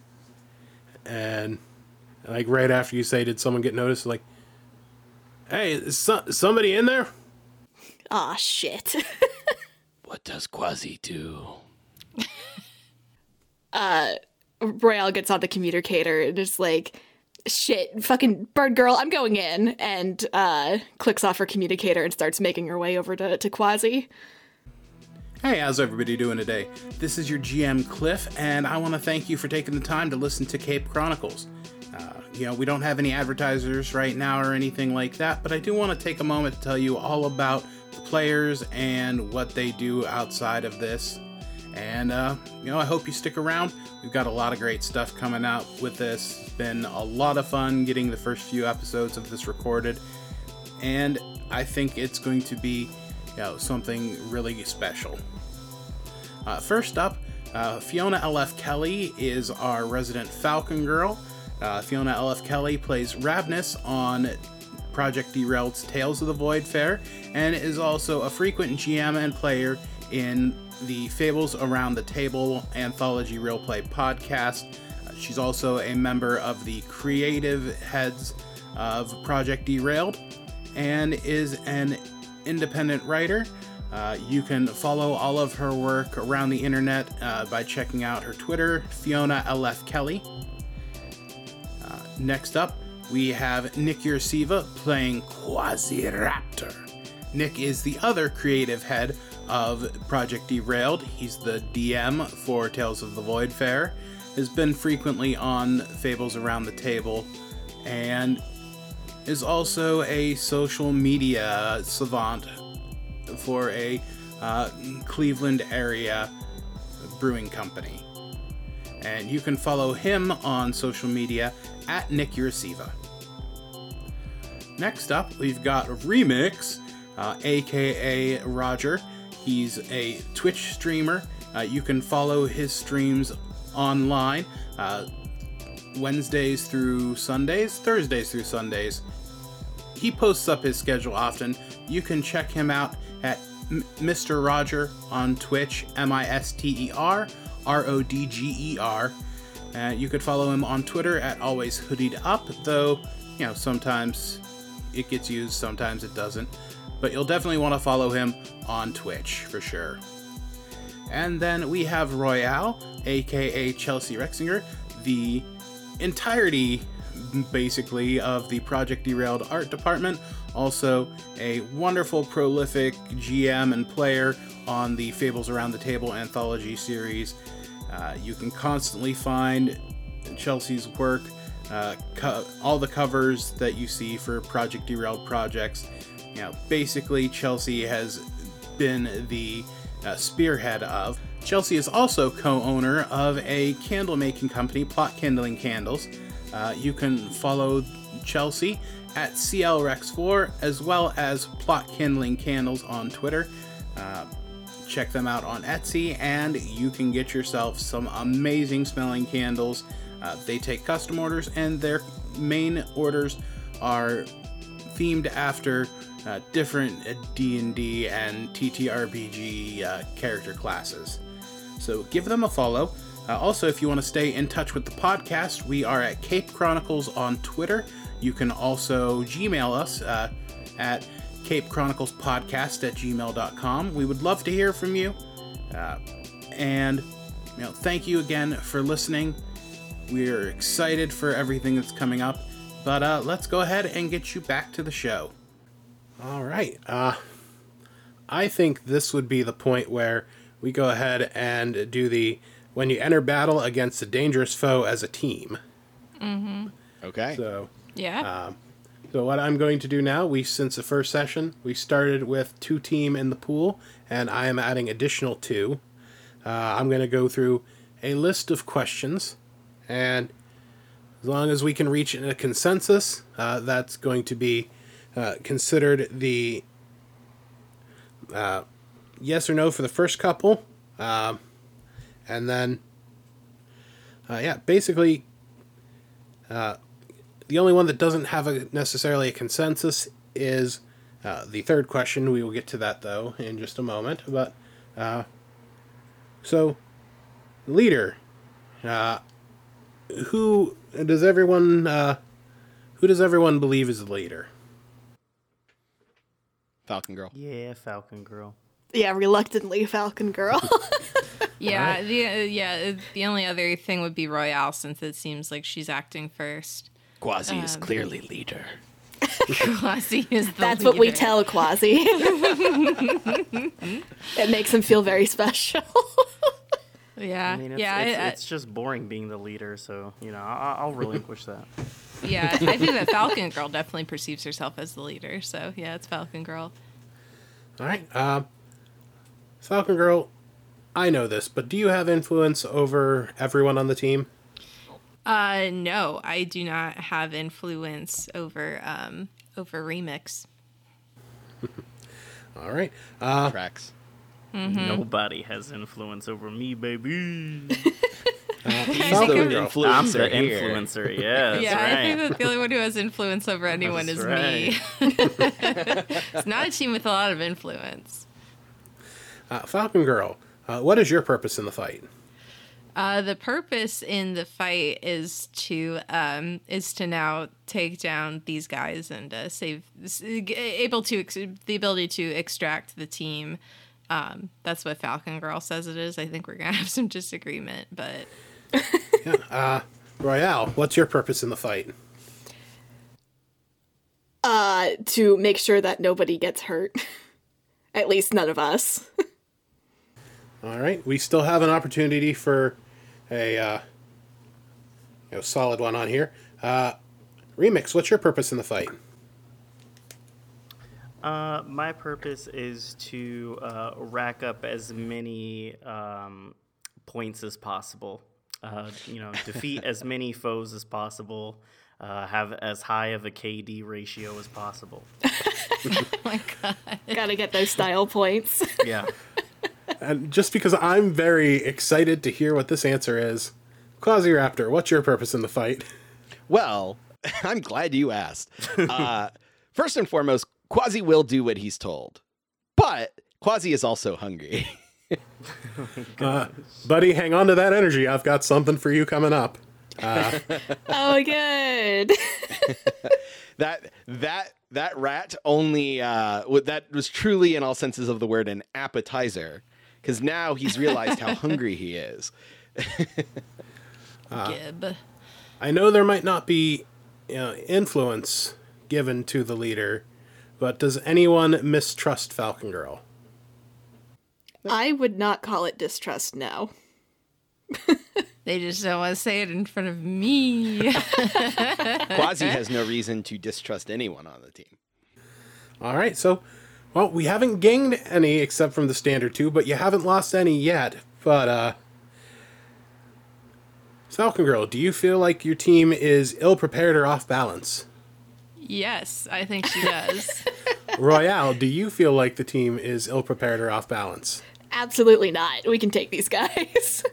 And like right after you say, "Did someone get noticed?" Like, hey, is so- somebody in there? Aw, shit. What does Quasi do? Uh, Royale gets on the communicator and is like, shit, fucking bird girl, I'm going in. And uh, clicks off her communicator and starts making her way over to, to Quasi. Hey, how's everybody doing today? This is your GM Cliff, and I want to thank you for taking the time to listen to Cape Chronicles. Uh, you know, we don't have any advertisers right now or anything like that, but I do want to take a moment to tell you all about the players and what they do outside of this. And, uh, you know, I hope you stick around. We've got a lot of great stuff coming out with this. It's been a lot of fun getting the first few episodes of this recorded and I think it's going to be you know, something really special. Uh, first up, uh, Fiona L.F. Kelly is our resident Falcon Girl. Uh, Fiona L.F. Kelly plays Ravnus on Project Derailed's Tales of the Void Fair and is also a frequent GM and player in the Fables Around the Table anthology role play podcast. Uh, she's also a member of the creative heads of Project Derailed and is an independent writer. Uh, you can follow all of her work around the internet uh, by checking out her Twitter, Fiona LF Kelly. Uh, next up, we have Nick Uroseva playing Quasiraptor. Nick is the other creative head of Project Derailed. He's the DM for Tales of the Void Fair, has been frequently on Fables Around the Table, and is also a social media savant for a uh, Cleveland area brewing company. And you can follow him on social media at Nick Uroseva. Next up, we've got Remix, uh, aka Roger. He's a Twitch streamer. Uh, you can follow his streams online uh, Wednesdays through Sundays, Thursdays through Sundays. He posts up his schedule often. You can check him out at M- Mr. Rodger on Twitch, M I S T E R R O D G E R. Uh, you could follow him on Twitter at always hoodied up, though, you know, sometimes it gets used, sometimes it doesn't. But you'll definitely want to follow him on Twitch for sure. And then we have Royale, aka Chelsea Riexinger, the entirety basically of the Project Derailed art department. Also, a wonderful, prolific GM and player on the Fables Around the Table anthology series. Uh, you can constantly find Chelsea's work, uh, co- all the covers that you see for Project Derailed projects. Know, basically, Chelsea has been the uh, spearhead of. Chelsea is also co owner of a candle making company, Plot Kindling Candles. Uh, you can follow Chelsea at CLRex4 as well as Plot Kindling Candles on Twitter. Uh, check them out on Etsy and you can get yourself some amazing smelling candles. Uh, they take custom orders and their main orders are themed after uh, different D&D and TTRPG uh, character classes. So give them a follow. Uh, also, if you want to stay in touch with the podcast, we are at Cape Chronicles on Twitter. You can also Gmail us uh, at Cape Chronicles Podcast at gmail.com. We would love to hear from you. Uh, and, you know, thank you again for listening. We're excited for everything that's coming up. But uh, let's go ahead and get you back to the show. All right. Uh, I think this would be the point where we go ahead and do the when you enter battle against a dangerous foe as a team. Mm-hmm. Okay. So, Yeah. so what I'm going to do now, we since the first session we started with two team in the pool, and I am adding additional two. Uh, I'm going to go through a list of questions, and as long as we can reach a consensus, uh, that's going to be uh, considered the uh, yes or no for the first couple, um, and then uh, yeah, basically uh, the only one that doesn't have a necessarily a consensus is uh, the third question. We will get to that though in just a moment. But uh, so, leader, uh, who does everyone uh, who does everyone believe is the leader? Falcon Girl. Yeah, Falcon Girl. Yeah, reluctantly, Falcon Girl. yeah. The uh, yeah. The only other thing would be Royale, since it seems like she's acting first. Quasi is clearly leader. Quasi is the That's what we tell Quasi. it makes him feel very special. Yeah. I mean, it's, yeah. it's, I- I- it's just boring being the leader, so you know, I, I'll relinquish that. Yeah. I think that Falcon Girl definitely perceives herself as the leader. So yeah, it's Falcon Girl. All right, um, Falcon Girl. I know this, but do you have influence over everyone on the team? Uh, no, I do not have influence over um over remix. All right. Uh, Tracks. Nobody has influence over me, baby. He's Falcon the Girl. I'm influencer the influencer. Yeah, that's yeah, right. I think that the only one who has influence over anyone That's is me. it's not a team with a lot of influence. uh, Falcon Girl, uh, what is your purpose in the fight? Uh, the purpose in the fight is to um, is to now take down these guys and uh, save able to ex- the ability to extract the team. Um, that's what Falcon Girl says it is. I think we're gonna have some disagreement, but Royale, what's your purpose in the fight? Uh, to make sure that nobody gets hurt. At least none of us. All right, we still have an opportunity for a uh, you know, solid one on here. Uh, Remix, what's your purpose in the fight? Uh, my purpose is to uh, rack up as many um, points as possible. Uh, you know, defeat as many foes as possible. Uh, have as high of a KD ratio as possible. oh my god, Gotta get those style points. Yeah. And just because I'm very excited to hear what this answer is, Quasiraptor, what's your purpose in the fight? Well, I'm glad you asked. Uh, first and foremost, Quasi will do what he's told, but Quasi is also hungry. Buddy, hang on to that energy. I've got something for you coming up. oh, good. that that that rat only uh, that was truly, in all senses of the word, an appetizer, because now he's realized how hungry he is. Gib. I know there might not be you know, influence given to the leader, but does anyone mistrust Falcon Girl? I would not call it distrust now. They just don't want to say it in front of me. Quasi has no reason to distrust anyone on the team. All right, so, well, we haven't gained any except from the standard two, but you haven't lost any yet. But, uh, Falcon Girl, do you feel like your team is ill prepared or off balance? yes, I think she does. Royale, do you feel like the team is ill prepared or off balance? Absolutely not. We can take these guys.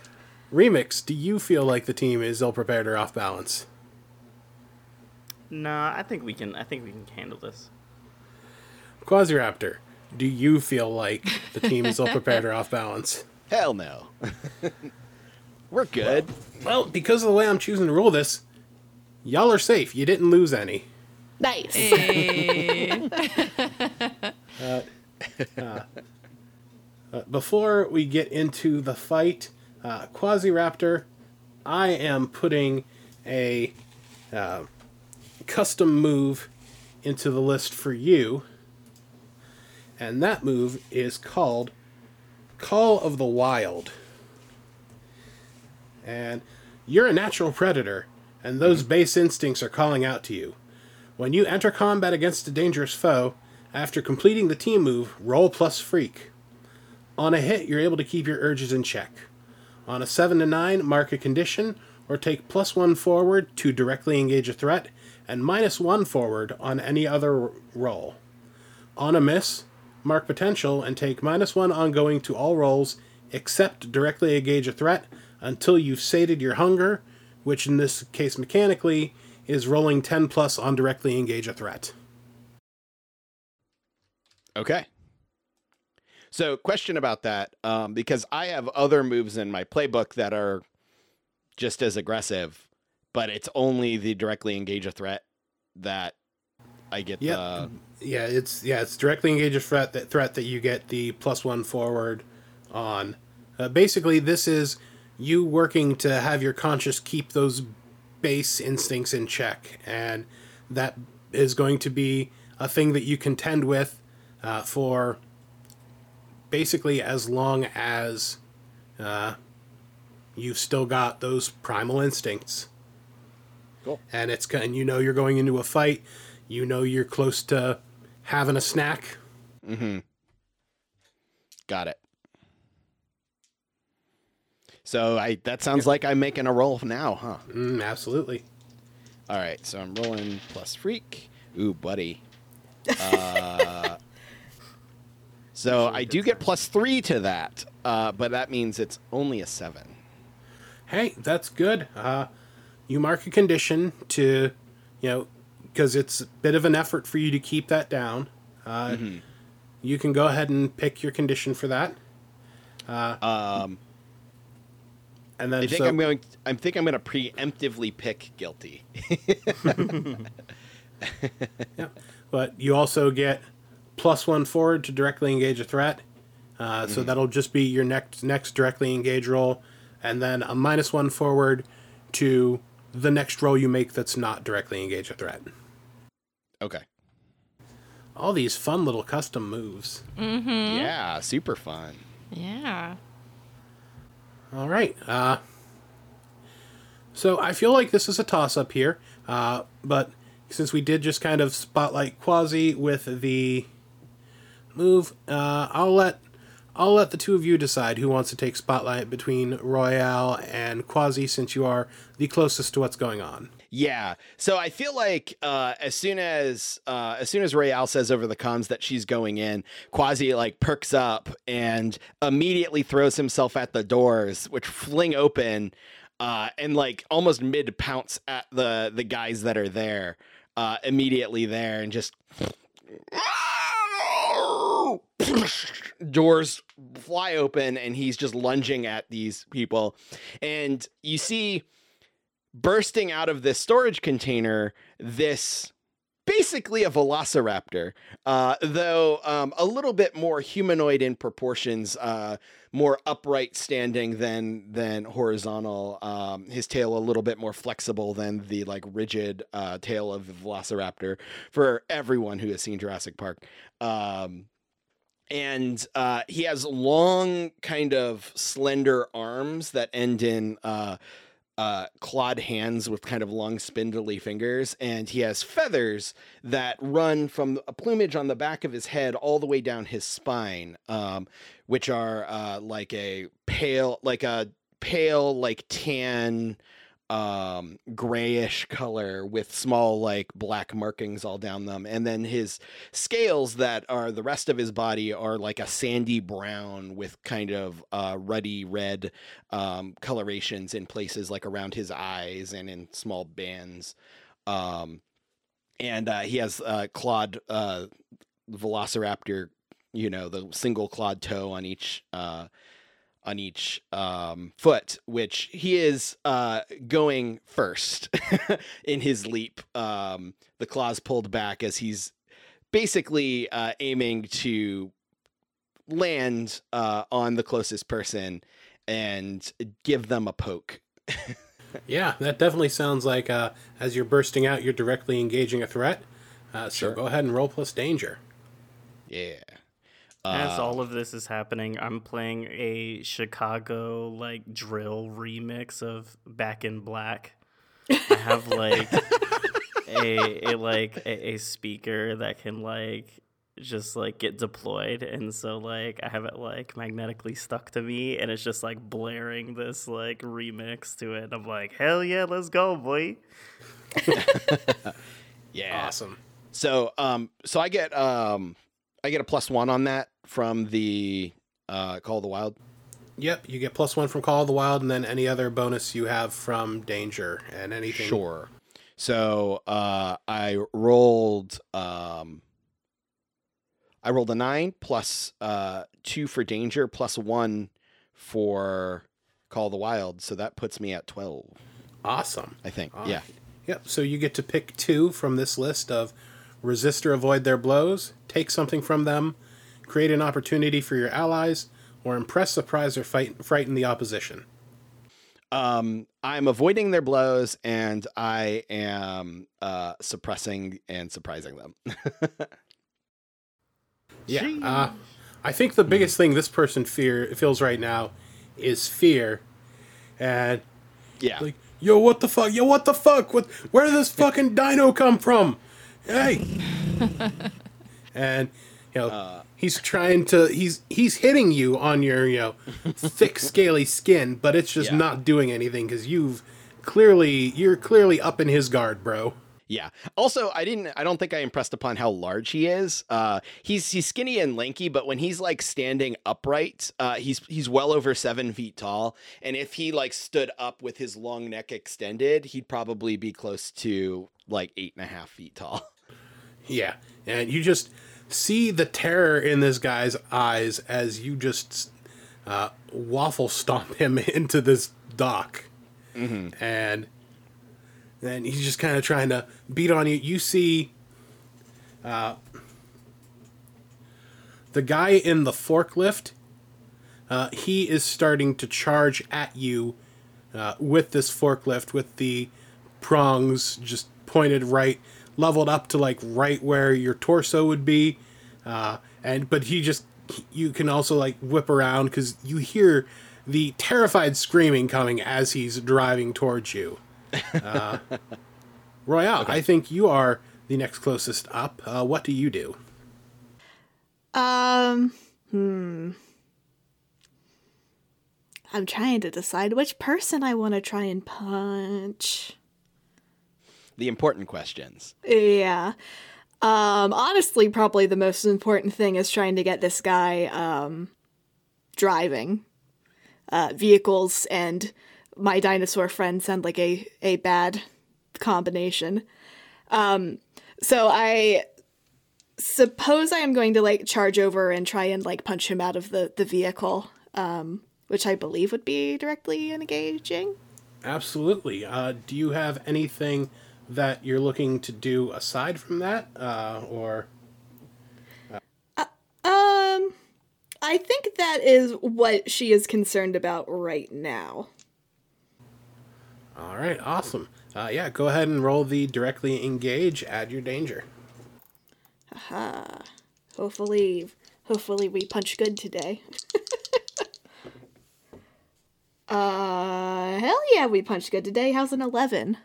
Remix, do you feel like the team is ill prepared or off balance? No, I think we can. I think we can handle this. Quasiraptor, do you feel like the team is ill prepared or off balance? Hell no. We're good. Well, because of the way I'm choosing to rule this, y'all are safe. You didn't lose any. nice. Hey. Uh, uh, Before we get into the fight, uh, Quasiraptor, I am putting a uh, custom move into the list for you. And that move is called Call of the Wild. And you're a natural predator, and those base instincts are calling out to you. When you enter combat against a dangerous foe, after completing the team move, roll plus freak. On a hit, you're able to keep your urges in check. On a 7 to 9, mark a condition or take plus 1 forward to directly engage a threat and minus 1 forward on any other roll. On a miss, mark potential and take minus 1 ongoing to all rolls except directly engage a threat until you've sated your hunger, which in this case mechanically is rolling 10 plus on directly engage a threat. Okay. So, question about that, um, because I have other moves in my playbook that are just as aggressive, but it's only the directly engage a threat that I get Yep. the. Yeah, it's yeah, it's directly engage a threat that threat that you get the plus one forward on. Uh, basically, this is you working to have your conscious keep those base instincts in check, and that is going to be a thing that you contend with uh, for basically as long as uh, you've still got those primal instincts. Cool. And it's and you know you're going into a fight, you know you're close to having a snack. Mm-hmm. Got it. So I that sounds like I'm making a roll now, huh? Mm, absolutely. All right, so I'm rolling plus freak. Ooh, buddy. Uh, So I do get plus three to that, uh, but that means it's only a seven. Hey, that's good. Uh, you mark a condition to, you know, because it's a bit of an effort for you to keep that down. Uh, You can go ahead and pick your condition for that. Um, And then I think so, I'm going. I think I'm going to preemptively pick guilty. Yeah. But you also get plus one forward to directly engage a threat. Uh, So that'll just be your next next directly engage roll, and then a minus one forward to the next roll you make that's not directly engage a threat. okay. All these fun little custom moves. Yeah, super fun. Yeah. All right. Uh, so I feel like this is a toss up here, uh, but since we did just kind of spotlight Quasi with the move, uh, I'll let I'll let the two of you decide who wants to take spotlight between Royale and Quasi, since you are the closest to what's going on. Yeah. So I feel like uh, as soon as uh, as soon as Royale says over the comms that she's going in, Quasi like perks up and immediately throws himself at the doors, which fling open, uh, and like almost mid pounce at the the guys that are there, uh, immediately there, and just doors fly open and he's just lunging at these people. And you see bursting out of this storage container this basically a velociraptor uh, though um, a little bit more humanoid in proportions uh, more upright standing than than horizontal um, his tail a little bit more flexible than the like rigid uh, tail of the velociraptor for everyone who has seen jurassic park. Um, and uh, he has long, kind of slender arms that end in uh, uh, clawed hands with kind of long, spindly fingers, and he has feathers that run from a plumage on the back of his head all the way down his spine, um, which are uh, like a pale, like a pale, like tan um grayish color with small like black markings all down them. And then his scales that are the rest of his body are like a sandy brown with kind of uh ruddy red um colorations in places like around his eyes and in small bands. Um and uh he has uh clawed uh velociraptor you know the single clawed toe on each uh on each um, foot, which he is uh, going first in his leap. Um, the claws pulled back as he's basically uh, aiming to land uh, on the closest person and give them a poke. Yeah, that definitely sounds like uh, as you're bursting out, you're directly engaging a threat. Uh, so Sure. go ahead and roll plus danger. Yeah. As Uh, all of this is happening, I'm playing a Chicago like drill remix of Back in Black. I have like a, a like a, a speaker that can like just like get deployed and so like I have it like magnetically stuck to me and it's just like blaring this like remix to it. And I'm like, hell yeah, let's go, boy. yeah. Awesome. So um so I get um I get a plus one on that from the uh Call of the Wild. Yep, you get plus one from Call of the Wild, and then any other bonus you have from Danger and anything. Sure. So uh I rolled um I rolled a nine plus uh two for danger plus one for Call of the Wild. So that puts me at twelve, Awesome. I think. All yeah. Yep. So you get to pick two from this list of resist or avoid their blows, take something from them, create an opportunity for your allies, or impress, surprise, or fight, frighten the opposition. Um I'm avoiding their blows and I am uh suppressing and surprising them. Yeah. Uh, I think the biggest thing this person fear feels right now is fear, and yeah. like, yo, what the fuck? Yo, what the fuck? What? Where did this fucking dino come from? Hey. and you know he's trying to he's he's hitting you on your you know thick scaly skin, but it's just Yeah. not doing anything because you've clearly you're clearly up in his guard, bro. Yeah. Also, I didn't. I don't think I impressed upon how large he is. Uh, he's he's skinny and lanky, but when he's like standing upright, uh, he's he's well over seven feet tall. And if he like stood up with his long neck extended, he'd probably be close to like eight and a half feet tall. Yeah, and you just see the terror in this guy's eyes as you just uh, waffle stomp him into this dock, and then he's just kind of trying to beat on you. You see, uh, the guy in the forklift. Uh, he is starting to charge at you uh, with this forklift with the prongs just pointed right, leveled up to like right where your torso would be. Uh, and but he just you can also like whip around because you hear the terrified screaming coming as he's driving towards you. Uh, Royale, I think you are the next closest up. Uh, what do you do? Um, hmm. I'm trying to decide which person I want to try and punch. The important questions. Yeah. Um, honestly, probably the most important thing is trying to get this guy um, driving uh, vehicles and my dinosaur friend sound like a, a bad combination. Um, so I suppose I am going to like charge over and try and like punch him out of the, the vehicle, um, which I believe would be directly engaging. Absolutely. Uh, do you have anything that you're looking to do aside from that, uh, or Um, I think that is what she is concerned about right now. all right? Awesome. Uh, yeah, go ahead and roll the directly engage. Add your danger. Hopefully, hopefully we punch good today. uh, hell yeah, we punch good today. How's an 11?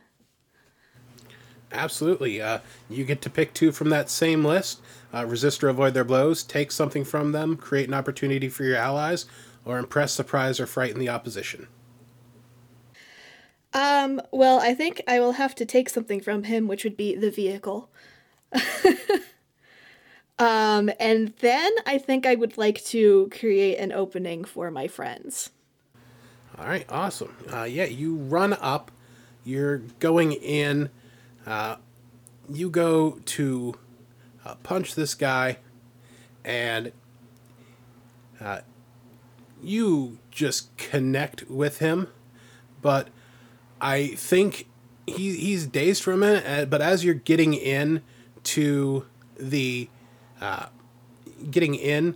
Absolutely. Uh, you get to pick two from that same list. Uh, resist or avoid their blows. Take something from them. Create an opportunity for your allies, or impress, surprise, or frighten the opposition. Um, well, I think I will have to take something from him, which would be the vehicle. um, and then I think I would like to create an opening for my friends. All right, awesome. Uh, yeah, you run up. You're going in. Uh, you go to uh, punch this guy, and uh, you just connect with him. But I think he he's dazed for a minute. uh, But as you're getting in to the uh, getting in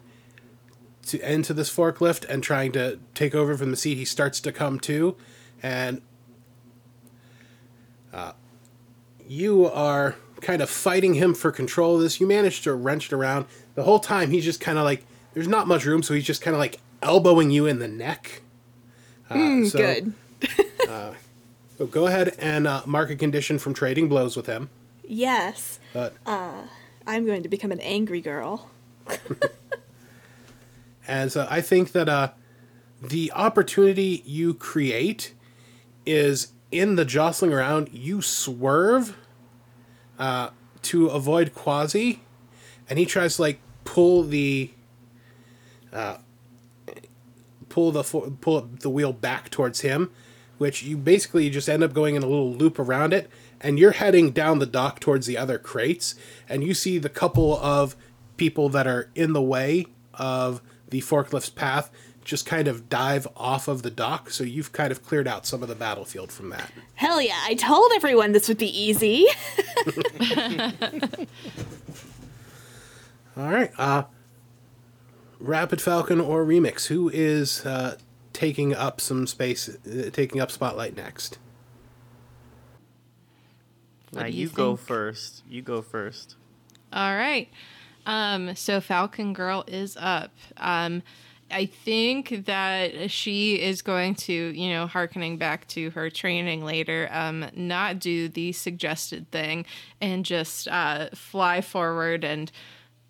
to into this forklift and trying to take over from the seat, he starts to come to, and uh, you are kind of fighting him for control of this. You manage to wrench it around. The whole time he's just kind of like there's not much room, so he's just kind of like elbowing you in the neck. Uh, so- Good. So go ahead and uh, mark a condition from trading blows with him. Yes, But I'm going to become an angry girl. And so I think that uh, the opportunity you create is in the jostling around, you swerve uh, to avoid Quasi, and he tries to like pull the uh, pull the pull the wheel back towards him, which you basically just end up going in a little loop around it, and you're heading down the dock towards the other crates, and you see the couple of people that are in the way of the forklift's path just kind of dive off of the dock, so you've kind of cleared out some of the battlefield from that. Hell yeah, I told everyone this would be easy. All right, uh, Rapid Falcon or Remix, who is uh, taking up some space, uh, taking up spotlight next? Now do you, you go first. You go first. All right. Um, so Falcon Girl is up. Um, I think that she is going to, you know, harkening back to her training later, um, not do the suggested thing and just uh, fly forward and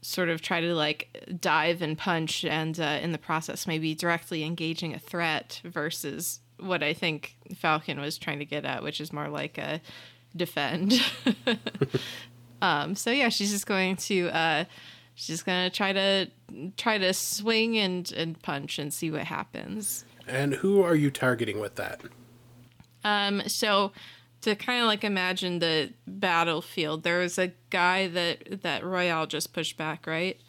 sort of try to like dive and punch and uh, in the process maybe directly engaging a threat versus what I think Falcon was trying to get at, which is more like a defend. um, so yeah, she's just going to uh, she's just gonna try to try to swing and and punch and see what happens. And who are you targeting with that? Um, so to kind of like imagine the battlefield, there was a guy that that Royale just pushed back, right?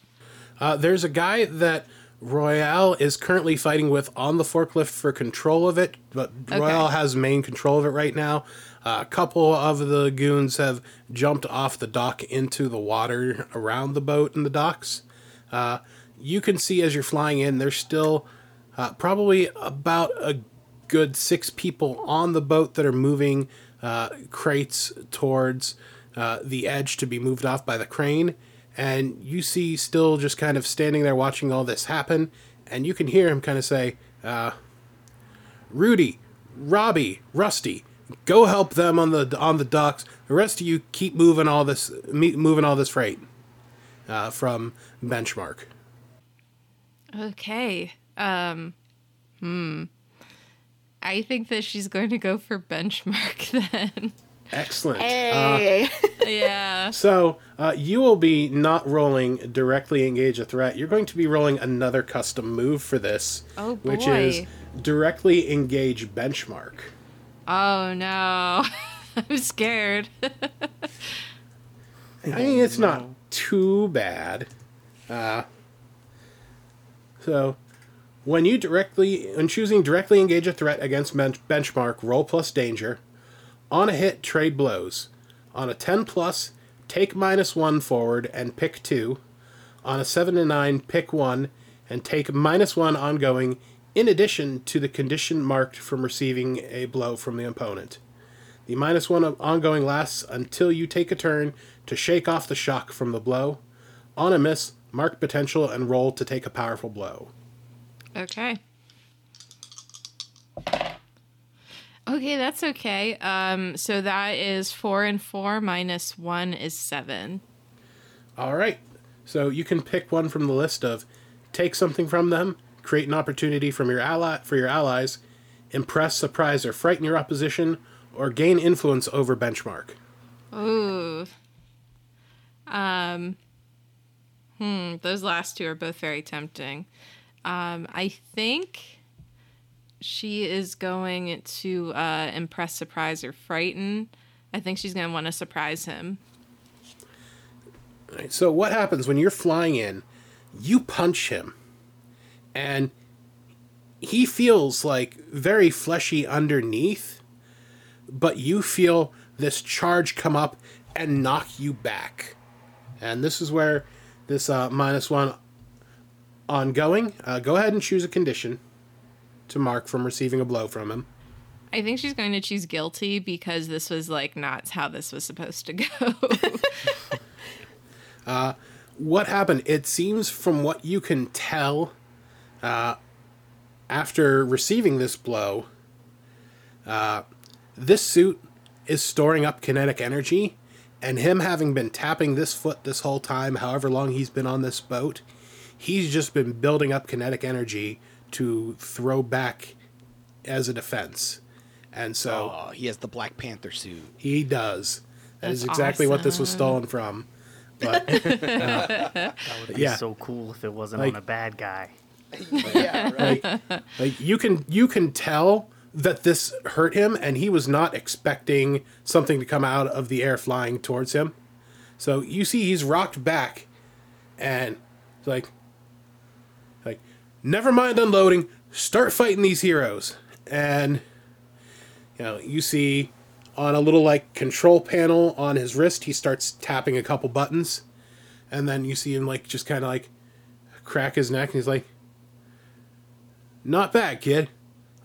Uh, there's a guy that Royale is currently fighting with on the forklift for control of it, but Royale has main control of it right now. A couple of the goons have jumped off the dock into the water around the boat and the docks. Uh, you can see as you're flying in, there's still uh, probably about a good six people on the boat that are moving uh, crates towards uh, the edge to be moved off by the crane. And you see still just kind of standing there watching all this happen. And you can hear him kind of say, uh, Rudy, Robbie, Rusty, go help them on the on the docks. The rest of you keep moving all this moving all this freight uh, from benchmark. Okay. Um, hmm. I think that she's going to go for benchmark then. Excellent. Uh, Hey. yeah. So uh, you will be not rolling directly engage a threat. You're going to be rolling another custom move for this, Oh, which is directly engage benchmark. Oh no. I'm scared. I mean, it's not too bad. Uh, so, when you directly, when choosing directly engage a threat against bench, benchmark, roll plus danger. On a hit, trade blows. On a 10 plus, take minus 1 forward and pick 2. On a 7 to 9, pick 1 and take minus 1 ongoing, in addition to the condition marked from receiving a blow from the opponent. The minus 1 of ongoing lasts until you take a turn to shake off the shock from the blow. On a miss, mark potential and roll to take a powerful blow. okay. Okay, that's okay. Um, so that is four and four minus one is seven. All right. So you can pick one from the list of take something from them, create an opportunity from your ally for your allies, impress, surprise, or frighten your opposition, or gain influence over benchmark. Ooh. Um. Hmm. Those last two are both very tempting. Um. I think she is going to uh, impress, surprise, or frighten. I think she's going to want to surprise him. All right, so what happens when you're flying in? You punch him, and he feels like very fleshy underneath, but you feel this charge come up and knock you back. And this is where this uh, minus one ongoing. Uh, go ahead and choose a condition to mark from receiving a blow from him. I think she's going to choose guilty because this was like not how this was supposed to go. what happened? It seems from what you can tell, uh, after receiving this blow, uh, this suit is storing up kinetic energy, and him having been tapping this foot this whole time, however long he's been on this boat, he's just been building up kinetic energy to throw back as a defense. And so Oh, he has the Black Panther suit. he does. That is That's exactly what this was stolen from. But That would be Yeah. so cool if it wasn't Like- on a bad guy. Yeah, right. like like you can you can tell that this hurt him and he was not expecting something to come out of the air flying towards him. So you see he's rocked back and it's like like never mind unloading start fighting these heroes. And you know you see on a little like control panel on his wrist he starts tapping a couple buttons. And then you see him like just kind of like crack his neck and he's like not bad, kid.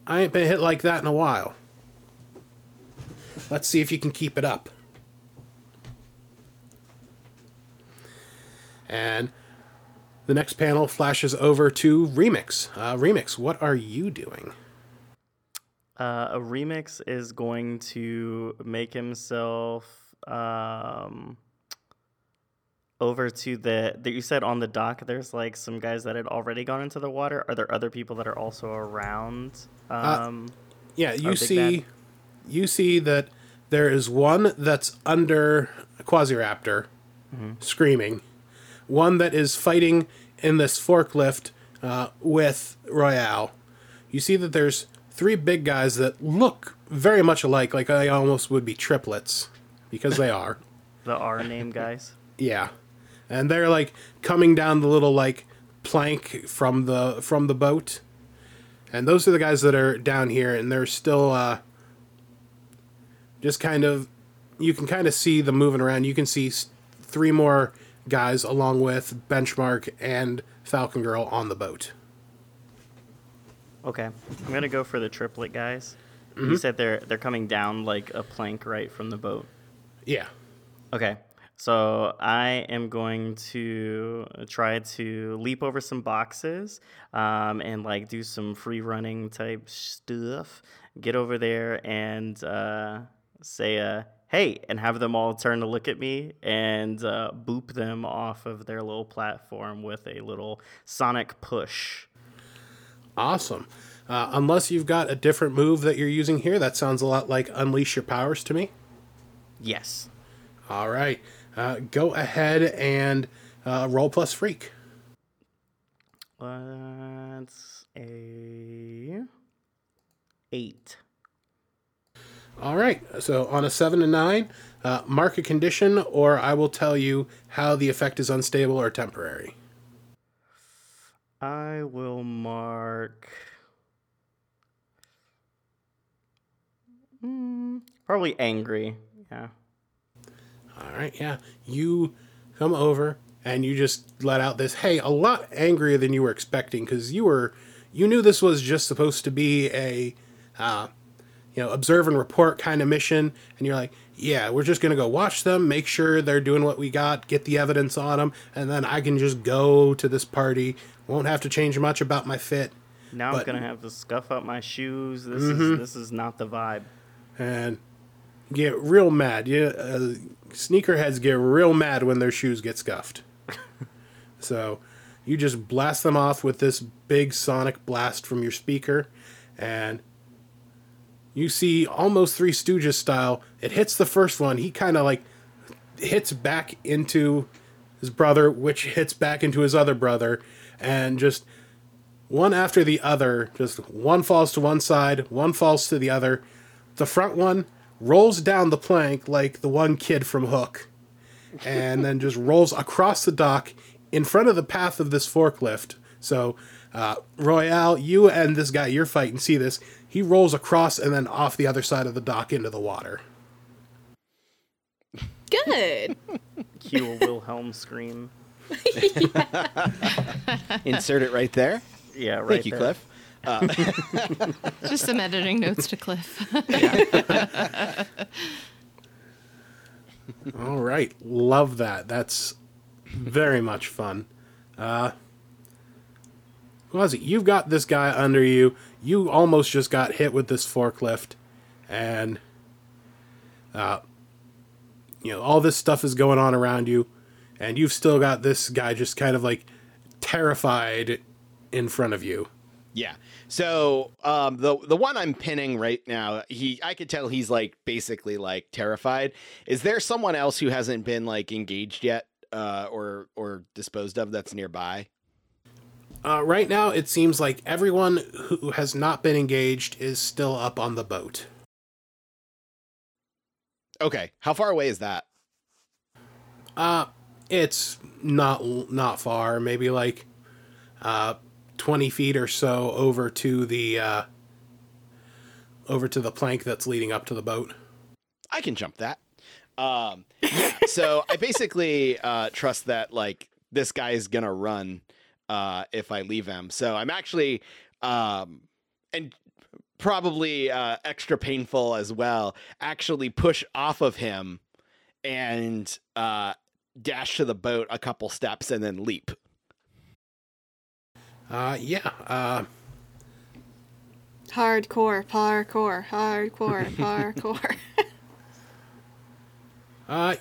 I ain't been hit like that in a while. Let's see if you can keep it up. And the next panel flashes over to Remix. Uh, Remix, what are you doing? Uh, a remix is going to make himself um, over to the that you said on the dock. There's like some guys that had already gone into the water. Are there other people that are also around? Um, Yeah, you see, Bad? you see that there is one that's under a Quasiraptor, screaming. One that is fighting in this forklift uh, with Royale. You see that there's three big guys that look very much alike, like they almost would be triplets, because they are. The R name guys. Yeah, and they're like coming down the little like plank from the from the boat, and those are the guys that are down here, and they're still uh, just kind of. You can kind of see them moving around. You can see three more guys along with Benchmark and Falcon Girl on the boat. Okay, I'm gonna go for the triplet guys. You said they're they're coming down like a plank right from the boat. Yeah. Okay, so I am going to try to leap over some boxes um, and like do some free running type stuff. Get over there and uh, say, uh, "Hey," and have them all turn to look at me and uh, boop them off of their little platform with a little sonic push. Awesome. Uh, unless you've got a different move that you're using here, that sounds a lot like Unleash Your Powers to me. Yes. All right. Uh, go ahead and uh, roll plus freak. That's a eight. All right. So on a seven and nine, uh, mark a condition, or I will tell you how the effect is unstable or temporary. I will mark. Mm, probably angry. Yeah. All right. Yeah. You come over and you just let out this, hey, a lot angrier than you were expecting because you were, you knew this was just supposed to be a, uh, you know, observe and report kind of mission. And you're like, yeah, we're just going to go watch them, make sure they're doing what we got, get the evidence on them, and then I can just go to this party. Won't have to change much about my fit. Now But- I'm gonna have to scuff up my shoes. This Mm-hmm. is this is not the vibe. and get real mad. You uh, sneakerheads get real mad when their shoes get scuffed. so you just blast them off with this big sonic blast from your speaker, and you see almost Three Stooges style. It hits the first one. He kind of like hits back into his brother, which hits back into his other brother, and just one after the other. Just one falls to one side, one falls to the other. The front one rolls down the plank like the one kid from Hook, and then just rolls across the dock in front of the path of this forklift. So, uh, Royale, you and this guy you're fighting see this. He rolls across and then off the other side of the dock into the water. Good. Cue a Wilhelm scream. Insert it right there. Yeah, right. Thank you, there. Cliff. Just some editing notes to Cliff. All right, love that. That's very much fun. Uh, Quasi, you've got this guy under you. You almost just got hit with this forklift, and uh, you know all this stuff is going on around you, and you've still got this guy just kind of like terrified in front of you. Yeah. So um, the the one I'm pinning right now, he I could tell he's like basically like terrified. Is there someone else who hasn't been like engaged yet, uh, or or disposed of that's nearby? Uh, right now, it seems like everyone who has not been engaged is still up on the boat. Okay. How far away is that? Uh, it's not not far. Maybe like uh, twenty feet or so over to the uh, over to the plank that's leading up to the boat. I can jump that. Um, yeah, so I basically uh, trust that like this guy is gonna run uh, if I leave him. So I'm actually um, and probably uh, extra painful as well. Actually, push off of him and uh, dash to the boat a couple steps and then leap. Uh, yeah. Uh, Hardcore, parkour, hardcore, parkour. uh,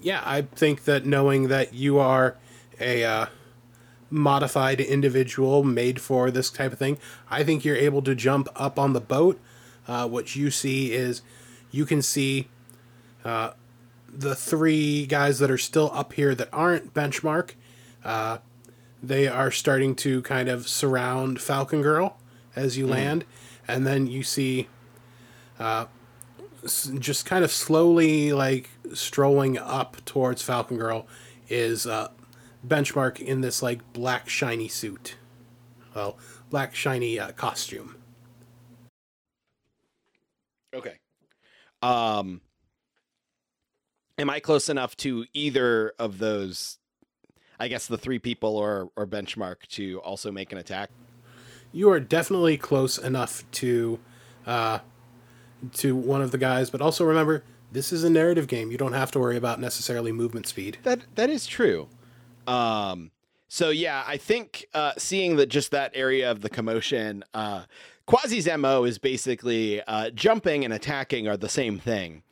yeah. I think that knowing that you are a uh, modified individual made for this type of thing, I think you're able to jump up on the boat. Uh, what you see is you can see uh, the three guys that are still up here that aren't benchmark. They are starting to kind of surround Falcon Girl as you land, and then you see uh, s- just kind of slowly like strolling up towards Falcon Girl is uh, benchmark in this like black shiny suit, well, black shiny uh, costume. Okay. Um am I close enough to either of those I guess the three people or or benchmark to also make an attack? you are definitely close enough to uh, to one of the guys, but also remember this is a narrative game. You don't have to worry about necessarily movement speed. That that is true. Um so yeah, I think uh seeing that just that area of the commotion uh Quasi's MO is basically uh, jumping and attacking are the same thing.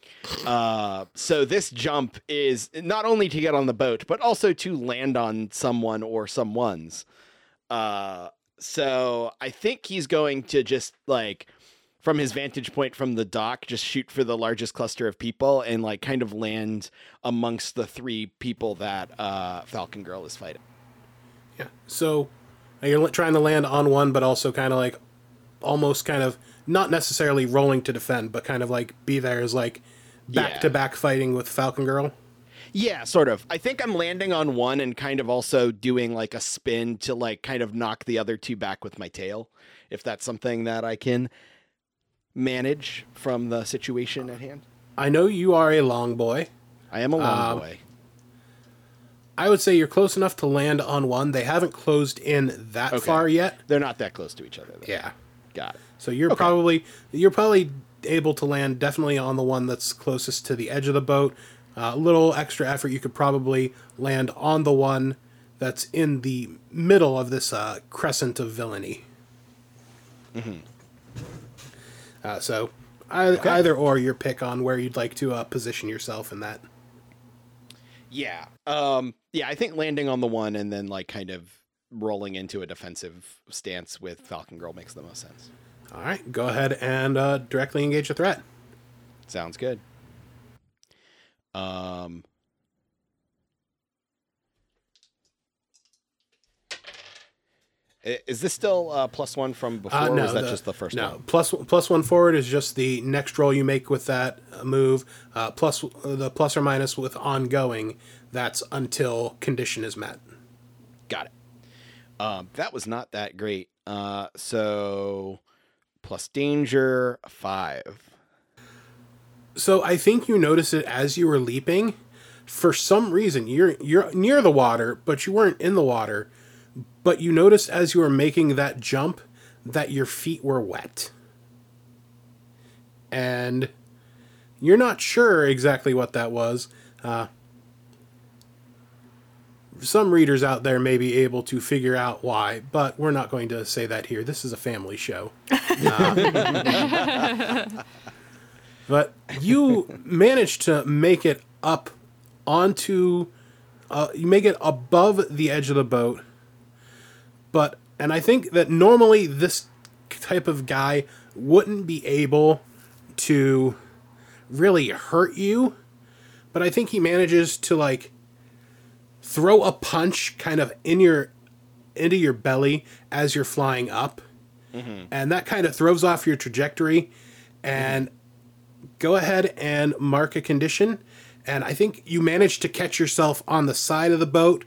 Uh, so this jump is not only to get on the boat, but also to land on someone or someone's. Uh, so I think he's going to just like from his vantage point from the dock, just shoot for the largest cluster of people and like kind of land amongst the three people that uh, Falcon Girl is fighting. Yeah. So you're trying to land on one, but also kind of like almost kind of not necessarily rolling to defend, but kind of like be there as like back to back fighting with Falcon Girl. Yeah, sort of. I think I'm landing on one and kind of also doing like a spin to like kind of knock the other two back with my tail, if that's something that I can manage from the situation at hand. I know you are a long boy. I am a long Um, boy. I would say you're close enough to land on one. They haven't closed in that Okay. far yet. They're not that close to each other. Though. Yeah. Got it. So you're probably you're probably able to land definitely on the one that's closest to the edge of the boat. Uh, a little extra effort, you could probably land on the one that's in the middle of this uh, crescent of villainy. Uh, so I, either or your pick on where you'd like to uh, position yourself in that. Yeah. Um. Yeah. I think landing on the one and then like kind of rolling into a defensive stance with Falcon Girl makes the most sense. All right, go ahead and uh, directly engage the threat. Sounds good. Um. Is this still uh, plus one from before, Uh, or no, was that the- just the first no, one? plus plus one forward is just the next roll you make with that uh, move. Uh, plus the plus or minus with ongoing. That's until condition is met. Got it. Um, that was not that great. Uh, so plus danger five. So I think you noticed it as you were leaping. For some reason, you're you're near the water, but you weren't in the water. But you noticed as you were making that jump that your feet were wet, and you're not sure exactly what that was. Uh, some readers out there may be able to figure out why, but we're not going to say that here. This is a family show. but you managed to make it up onto uh, you make it above the edge of the boat but and i think that normally this type of guy wouldn't be able to really hurt you but i think he manages to like throw a punch kind of in your into your belly as you're flying up and that kind of throws off your trajectory and go ahead and mark a condition. And I think you managed to catch yourself on the side of the boat.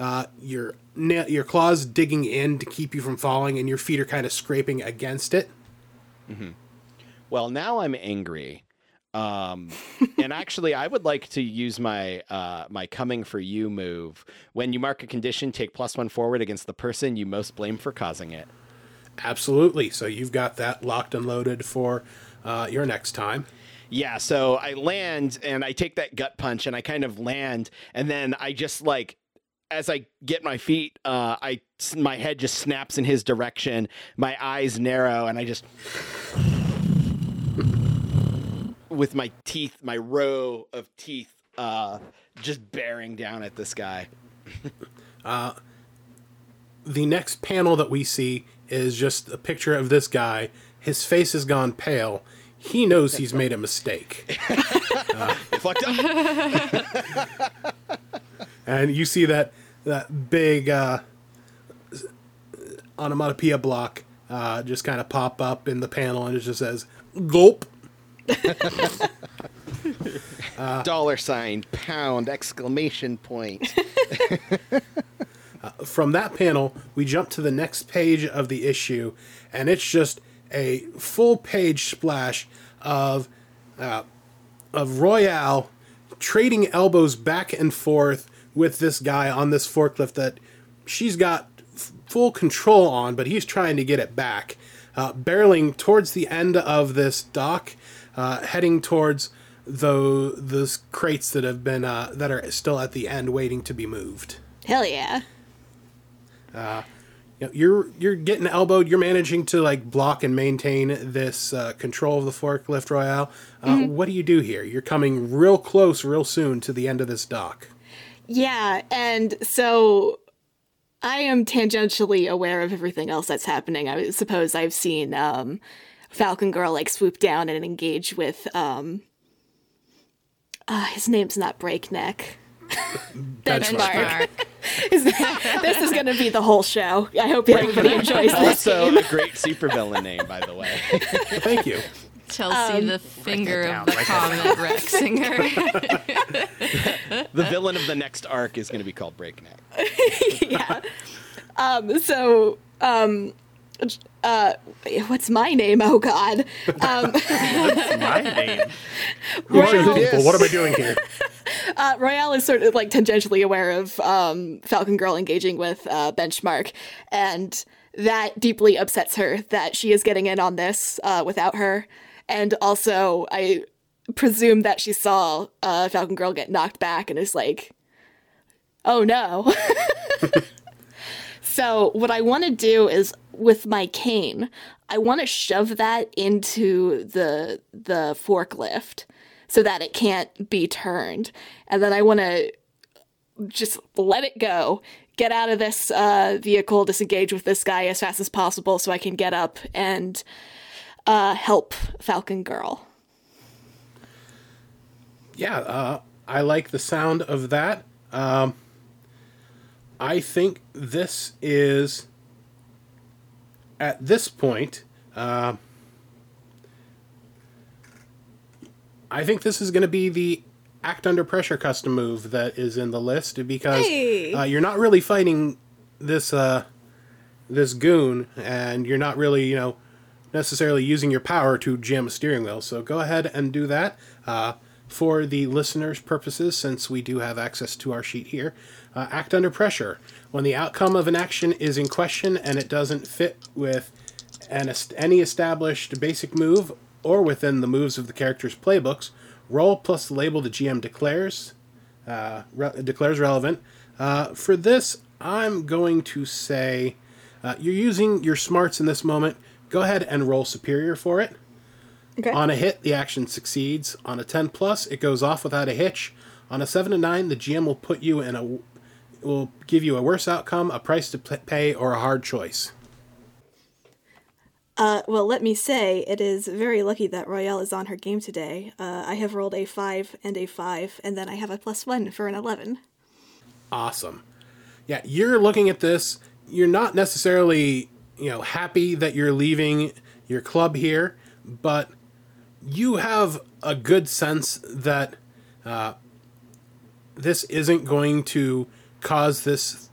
Uh, your na- your claws digging in to keep you from falling, and your feet are kind of scraping against it. Well, now I'm angry. Um, and actually, I would like to use my uh, my coming for you move. When you mark a condition, take plus one forward against the person you most blame for causing it. Absolutely. So you've got that locked and loaded for uh, your next time. Yeah, so I land and I take that gut punch and I kind of land and then I just like as I get my feet, uh, I my head just snaps in his direction. My eyes narrow and I just with my teeth, my row of teeth, uh, just bearing down at this guy. the next panel that we see is just a picture of this guy. His face has gone pale. he knows he's made a mistake. Fucked up. and you see that that big uh, onomatopoeia block uh, just kind of pop up in the panel, and it just says "gulp." Dollar sign, pound, exclamation point. From that panel, we jump to the next page of the issue, and it's just a full page splash of uh, of Royale trading elbows back and forth with this guy on this forklift that she's got f- full control on, but he's trying to get it back. Uh, barreling towards the end of this dock, uh, heading towards the those crates that have been uh, that are still at the end, waiting to be moved. Hell yeah. You know, you're you're getting elbowed. You're managing to like block and maintain this uh, control of the forklift royale. Uh, What do you do here? You're coming real close, real soon to the end of this dock. Yeah, and so I am tangentially aware of everything else that's happening. I suppose I've seen um, Falcon Girl like swoop down and engage with um, uh, his name's not Breakneck. Benchmark. Is that- this is going to be the whole show. I hope everybody enjoys this. Also, a great supervillain name, by the way. Thank you. Chelsea, the finger of the comet Riexinger. The villain of the next arc is going to be called Breakneck. yeah. Um, so, um, uh, what's my name? Oh God. Um, My name. Royale, People, what am I doing here? uh, Royale is sort of like tangentially aware of um, Falcon Girl engaging with uh, Benchmark, and that deeply upsets her that she is getting in on this uh, without her. And also, I presume that she saw uh, Falcon Girl get knocked back and is like, oh no. so, what I want to do is with my cane, I want to shove that into the the forklift so that it can't be turned. And then I want to just let it go, get out of this uh, vehicle, disengage with this guy as fast as possible so I can get up and uh, help Falcon Girl. Yeah, uh, I like the sound of that. Um, I think this is at this point. Uh, I think this is going to be the act under pressure custom move that is in the list because Hey. uh, you're not really fighting this uh, this goon, and you're not really you know necessarily using your power to jam a steering wheel. So go ahead and do that. Uh, for the listeners' purposes, since we do have access to our sheet here, uh, act under pressure. When the outcome of an action is in question and it doesn't fit with an est- any established basic move or within the moves of the character's playbooks, roll plus the label the GM declares uh, re- declares relevant. Uh, for this, I'm going to say uh, you're using your smarts in this moment. Go ahead and roll superior for it. Okay. On a hit, the action succeeds. On a 10 plus, it goes off without a hitch. On a 7 to 9, the GM will put you in a will give you a worse outcome, a price to pay, or a hard choice. Uh, well, let me say, it is very lucky that Royale is on her game today. Uh, I have rolled a 5 and a 5, and then I have a plus 1 for an 11. Awesome. Yeah, you're looking at this. You're not necessarily, you know, happy that you're leaving your club here, but you have a good sense that uh, this isn't going to cause this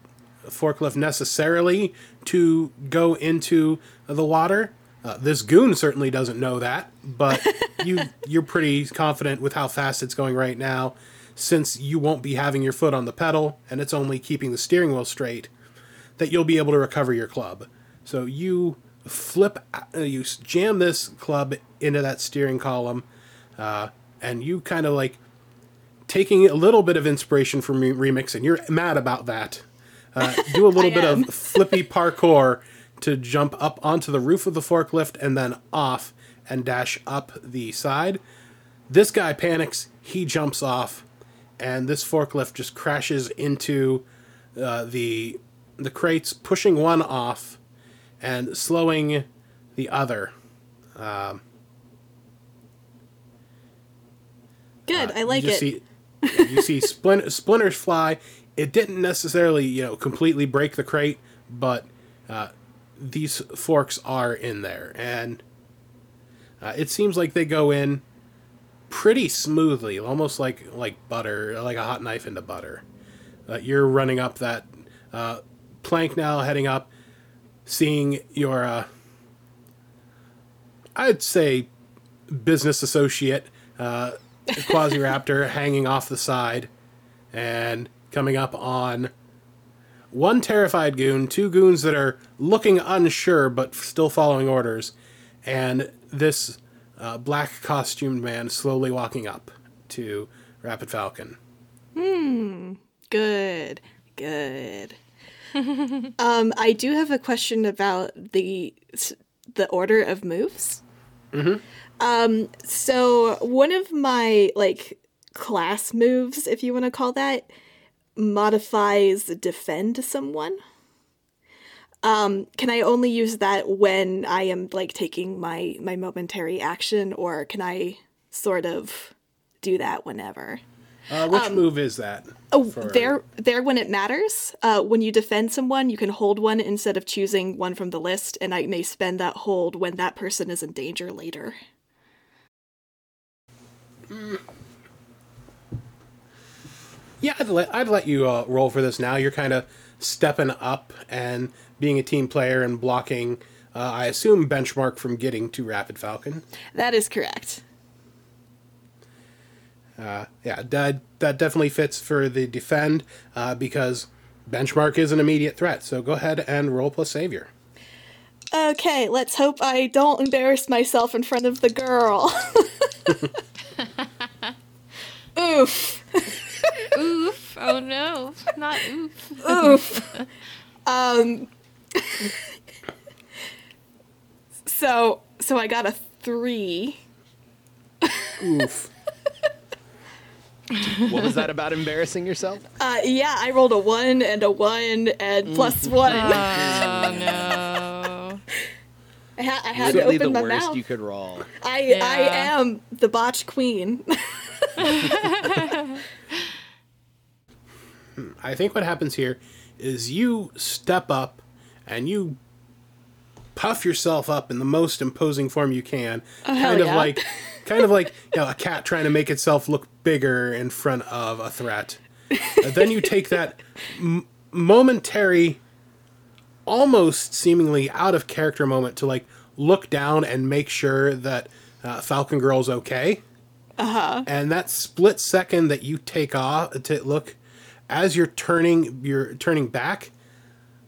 forklift necessarily to go into the water. Uh, this goon certainly doesn't know that, but you you're pretty confident with how fast it's going right now, since you won't be having your foot on the pedal and it's only keeping the steering wheel straight, that you'll be able to recover your club. So you flip, uh, you jam this club into that steering column, uh, and you kind of like taking a little bit of inspiration from re- remix, and you're mad about that. Uh, do a little bit am. of flippy parkour to jump up onto the roof of the forklift and then off and dash up the side. This guy panics, he jumps off, and this forklift just crashes into uh, the the crates, pushing one off and slowing the other. Um, Good. I like it. See, you see splin- splinters fly. It didn't necessarily, you know, completely break the crate, but uh, these forks are in there, and uh, it seems like they go in pretty smoothly, almost like like butter, like a hot knife into butter. Uh, you're running up that uh, plank now, heading up, seeing your, uh, I'd say, business associate, uh, Quasiraptor, hanging off the side, and coming up on one terrified goon, two goons that are looking unsure but still following orders, and this uh, black costumed man slowly walking up to Rapid Falcon. Hmm. Good. Good. um, I do have a question about the the order of moves. Mm-hmm. Um, so one of my like class moves, if you want to call that, modifies defend someone. Um, can I only use that when I am like taking my my momentary action, or can I sort of do that whenever? Uh, which move is that? Oh, for- there, there when it matters. Uh, when you defend someone, you can hold one instead of choosing one from the list, and I may spend that hold when that person is in danger later. Yeah, I'd let, I'd let you uh, roll for this now. You're kind of stepping up and being a team player and blocking, uh, I assume, benchmark from getting to Rapid Falcon. That is correct. Uh, yeah, that, that definitely fits for the defend uh, because benchmark is an immediate threat. So go ahead and roll plus savior. Okay, let's hope I don't embarrass myself in front of the girl. Oof. Oof. Oh no. Not oof. Oof. um. so, so I got a three. Oof. What was that about embarrassing yourself? Uh, yeah, I rolled a one and a one and plus one. Oh no. I, ha- I had to Literally the my worst mouth. you could roll. I I am the botch queen. Hmm, I think what happens here is you step up and you puff yourself up in the most imposing form you can, oh, kind of yeah. like kind of like you know, a cat trying to make itself look bigger in front of a threat. And then you take that m- momentary almost seemingly out of character moment to like look down and make sure that uh, Falcon Girl's okay. Uh-huh. And that split second that you take off to look as you're turning you're turning back,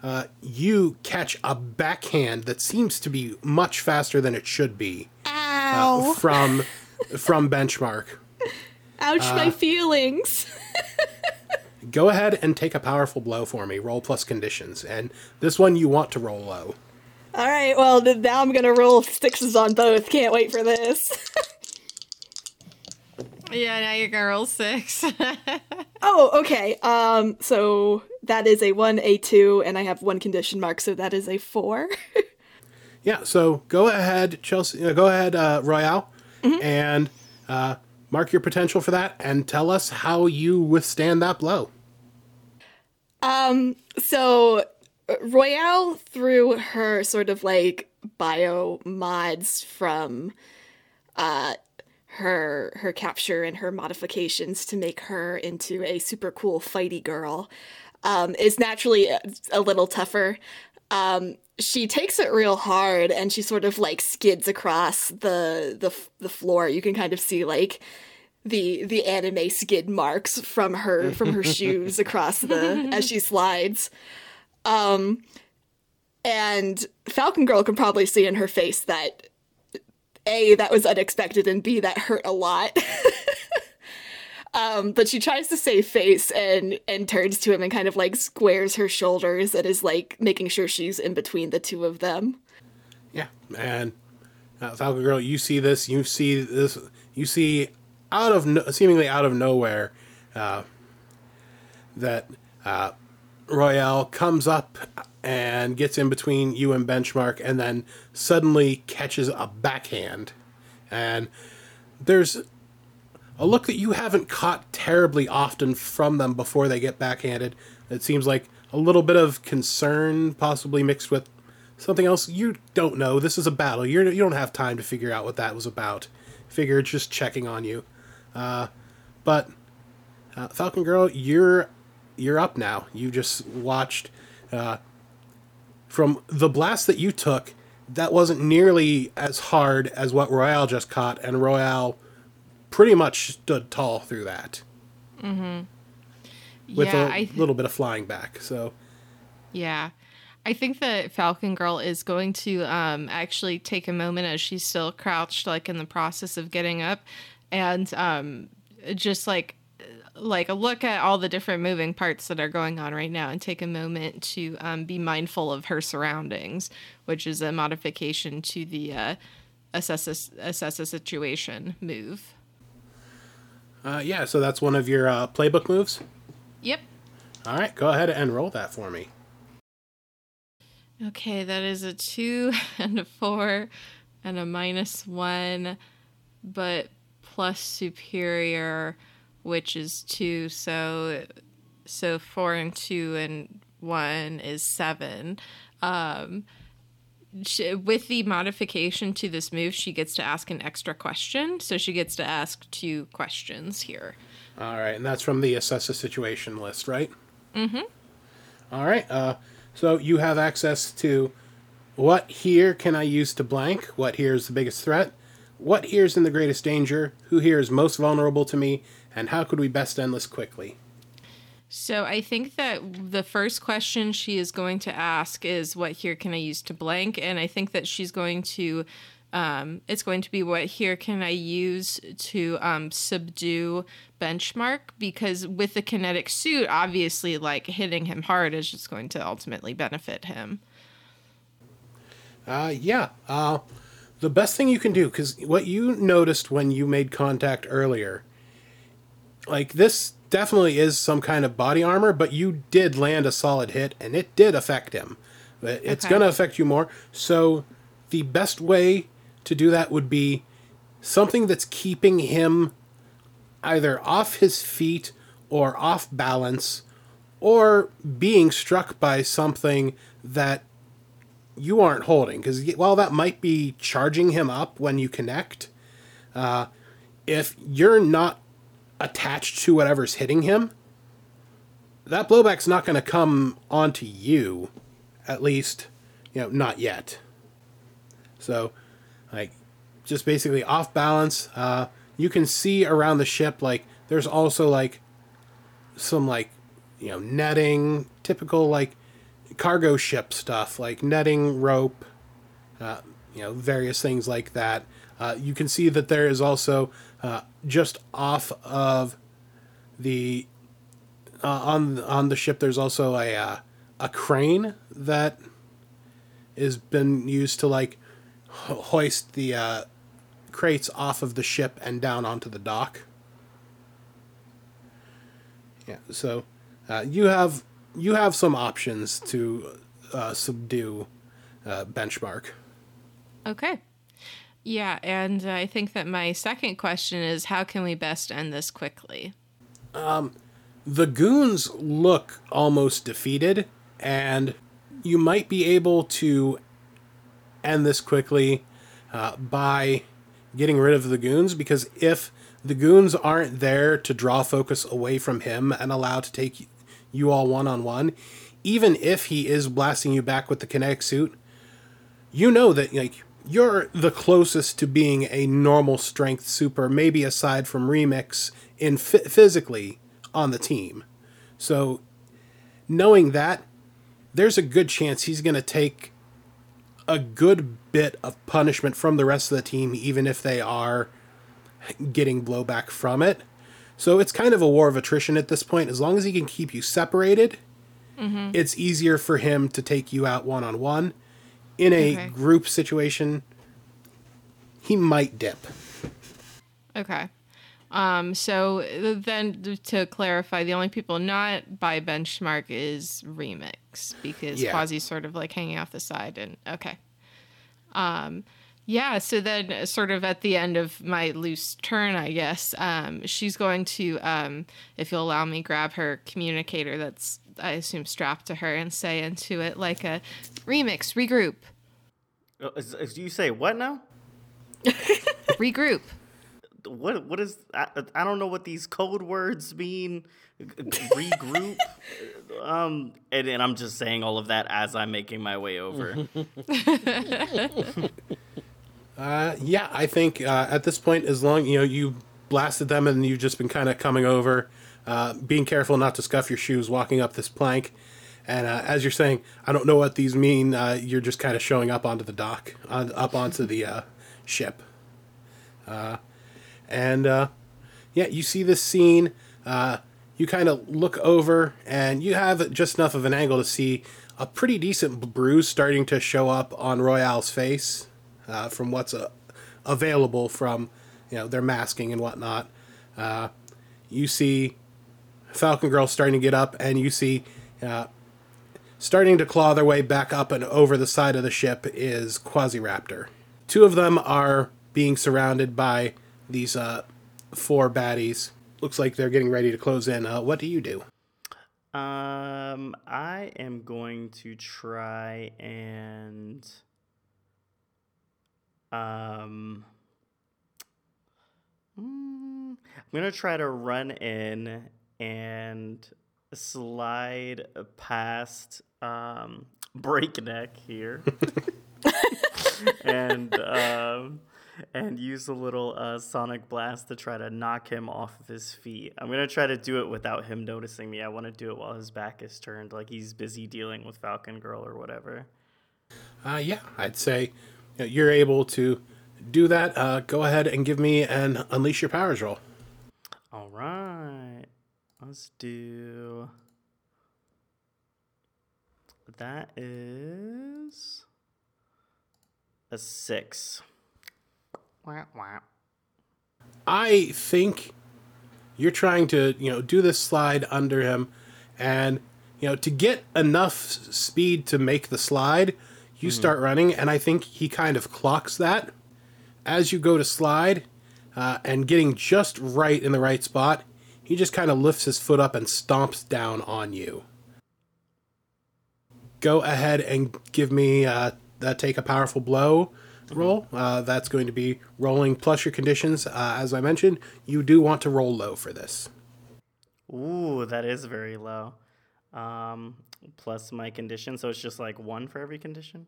uh, you catch a backhand that seems to be much faster than it should be uh, Ow! from from benchmark. Ouch, uh, my feelings. Go ahead and take a powerful blow for me. Roll plus conditions, and this one you want to roll low. All right, well now I'm gonna roll sixes on both. Can't wait for this. Yeah, now you're gonna roll six. oh, okay. Um, so that is a one, a two, and I have one condition mark, so that is a four. Yeah, so go ahead, Chelsea. Uh, go ahead, uh, Royale, and uh, mark your potential for that, and tell us how you withstand that blow. Um, so Royale through her sort of like bio mods from uh her her capture and her modifications to make her into a super cool fighty girl um is naturally a, a little tougher. Um she takes it real hard and she sort of like skids across the the the floor. You can kind of see like the the anime skid marks from her from her shoes across the as she slides. Um and Falcon Girl can probably see in her face that A that was unexpected and B that hurt a lot. um but she tries to save face and and turns to him and kind of like squares her shoulders and is like making sure she's in between the two of them. Yeah, and uh, Falcon Girl, you see this. You see this. You see out of no, seemingly out of nowhere uh, that uh, Royale comes up and gets in between you and Benchmark, and then suddenly catches a backhand. And there's a look that you haven't caught terribly often from them before they get backhanded. It seems like a little bit of concern, possibly mixed with something else. You don't know. This is a battle. You're, you don't have time to figure out what that was about. Figure it's just checking on you. Uh, but uh, Falcon Girl, you're you're up now. You just watched uh, from the blast that you took. That wasn't nearly as hard as what Royale just caught, and Royale pretty much stood tall through that. Mm-hmm. With yeah, a th- little bit of flying back. So Yeah. I think that Falcon Girl is going to um, actually take a moment as she's still crouched, like in the process of getting up, and um, just like like a look at all the different moving parts that are going on right now, and take a moment to um, be mindful of her surroundings, which is a modification to the uh, assess a, assess a situation move. Uh, yeah, so that's one of your uh, playbook moves. Yep. All right, go ahead and roll that for me. Okay, that is a two and a four and a minus one, but plus superior, which is two. So, so four and two and one is seven. Um, she, with the modification to this move, she gets to ask an extra question. So she gets to ask two questions here. All right, and that's from the assess a situation list, right? Mm-hmm. All right. Uh, so you have access to what here can I use to blank? What here is the biggest threat? What here is in the greatest danger? Who here is most vulnerable to me? And how could we best end this quickly? So I think that the first question she is going to ask is what here can I use to blank and I think that she's going to um, it's going to be what here can I use to um, subdue benchmark because with the kinetic suit obviously like hitting him hard is just going to ultimately benefit him. Uh, yeah. Uh, the best thing you can do, because what you noticed when you made contact earlier, like this definitely is some kind of body armor, but you did land a solid hit, and it did affect him. But It's Okay. going to affect you more. So the best way to do that would be something that's keeping him either off his feet or off balance or being struck by something that you aren't holding because while that might be charging him up when you connect uh, if you're not attached to whatever's hitting him that blowback's not going to come onto you at least you know not yet. So like just basically off balance uh, you can see around the ship like there's also like some like you know netting typical like cargo ship stuff like netting rope uh, you know various things like that. Uh, you can see that there is also uh, just off of the uh, on on the ship there's also a uh, a crane that has been used to like ho- hoist the uh, crates off of the ship and down onto the dock yeah so uh, you have you have some options to uh, subdue uh, benchmark Okay. Yeah, and I think that my second question is how can we best end this quickly? Um, the goons look almost defeated, and you might be able to end this quickly uh, by getting rid of the goons. Because if the goons aren't there to draw focus away from him and allow to take you all one on one, even if he is blasting you back with the kinetic suit, you know that like you're the closest to being a normal strength super, maybe aside from Remix in f- physically on the team. So knowing that, there's a good chance he's going to take a good bit of punishment from the rest of the team, even if they are getting blowback from it. So it's kind of a war of attrition at this point. As long as he can keep you separated, mm-hmm. it's easier for him to take you out one on one. In a Okay. group situation, he might dip. Okay. Um, so then to clarify, the only people not by benchmark is Remix because Yeah. Quasi's sort of like hanging off the side and okay. Um, Yeah, so then sort of at the end of my loose turn, I guess, um, she's going to, um, if you'll allow me, grab her communicator that's, I assume, strapped to her and say into it like a remix, regroup, Uh, is- is- you say what now? regroup. What what is I, I don't know what these code words mean. Regroup. um and, and I'm just saying all of that as I'm making my way over. Uh, yeah, I think uh, at this point, as long you know you blasted them and you've just been kind of coming over, uh, being careful not to scuff your shoes walking up this plank. And uh, as you're saying, I don't know what these mean. Uh, you're just kind of showing up onto the dock, on, up onto the uh, ship. Uh, and yeah, you see this scene. You kind of look over, and you have just enough of an angle to see a pretty decent bruise starting to show up on Royale's face from what's available from you know their masking and whatnot. You see Falcon Girl starting to get up, and you see uh, starting to claw their way back up and over the side of the ship is Quasiraptor. Two of them are being surrounded by these uh, four baddies. Looks like they're getting ready to close in. Uh, what do you do? Um, I am going to try and um, mm, I'm gonna try to run in and slide past um breakneck here, and um. And use a little uh, sonic blast to try to knock him off of his feet. I'm gonna try to do it without him noticing me. I want to do it while his back is turned, like he's busy dealing with Falcon Girl or whatever. Uh, yeah, I'd say you know, you're able to do that. Uh, go ahead and give me an unleash your powers roll. All right, let's do. That is a six. Wah, wah. I think you're trying to, you know, do this slide under him and, you know, to get enough speed to make the slide, you start running and I think he kind of clocks that as you go to slide uh, and getting just right in the right spot, he just kind of lifts his foot up and stomps down on you. Go ahead and give me uh, that take a powerful blow roll. Uh, that's going to be rolling plus your conditions. Uh, as I mentioned, you do want to roll low for this. Ooh, that is very low. Um, plus my condition, so it's just like one for every condition.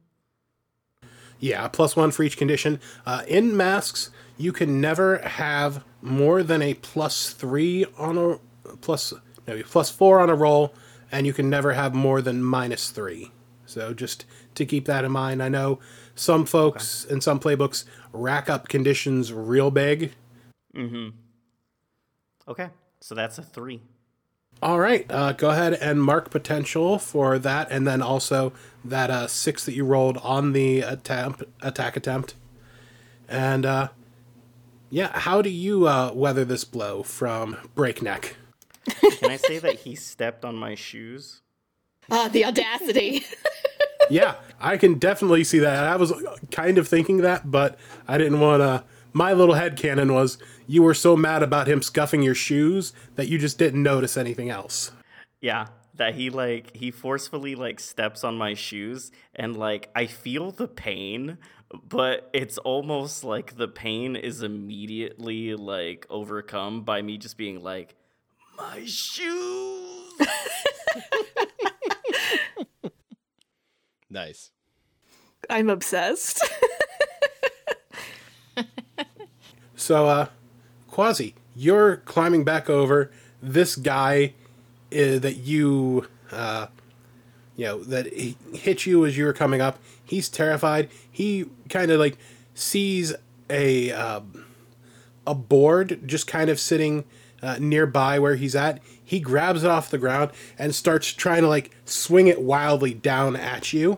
Yeah, plus one for each condition. Uh, in masks, you can never have more than a plus three on a plus no plus four on a roll, and you can never have more than minus three. So just to keep that in mind, I know some folks in some playbooks rack up conditions real big. Mm-hmm. Okay, so that's a three. All right, uh, go ahead and mark potential for that, and then also that uh, six that you rolled on the attempt attack attempt. And uh, yeah, how do you uh, weather this blow from breakneck? Can I say that he stepped on my shoes? Ah, the audacity. yeah, I can definitely see that. I was kind of thinking that, but I didn't want to. My little head canon was you were so mad about him scuffing your shoes that you just didn't notice anything else. Yeah, that he like he forcefully like steps on my shoes and like I feel the pain, but it's almost like the pain is immediately like overcome by me just being like my shoes. Nice. I'm obsessed. So, uh, Quasi, you're climbing back over this guy uh, that you, uh, you know, that hit you as you were coming up. He's terrified. He kind of like sees a um, a board just kind of sitting uh, nearby where he's at. He grabs it off the ground and starts trying to like swing it wildly down at you.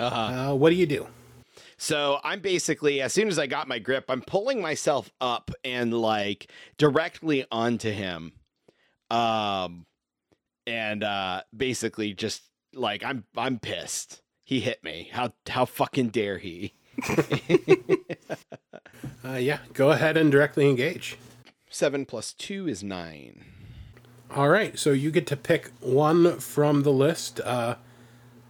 Uh-huh. Uh, what do you do? So I'm basically, as soon as I got my grip, I'm pulling myself up and like directly onto him. Um, and uh, basically just like I'm I'm pissed. He hit me. How how fucking dare he? Uh, yeah, go ahead and directly engage. Seven plus two is nine. All right, so you get to pick one from the list. Uh,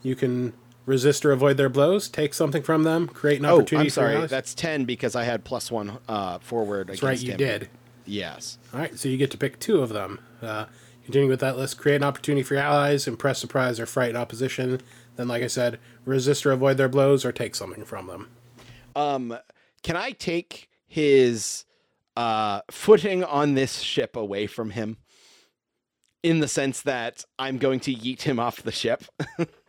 you can resist or avoid their blows, take something from them, create an opportunity. Oh, I'm sorry. That's ten because I had plus one uh, forward. That's right, you him. did. Yes. All right, so you get to pick two of them. Uh, continuing with that list, create an opportunity for your allies, impress, surprise, or frighten opposition. Then, like I said, resist or avoid their blows, or take something from them. Um, can I take his uh, footing on this ship away from him? In the sense that I'm going to yeet him off the ship.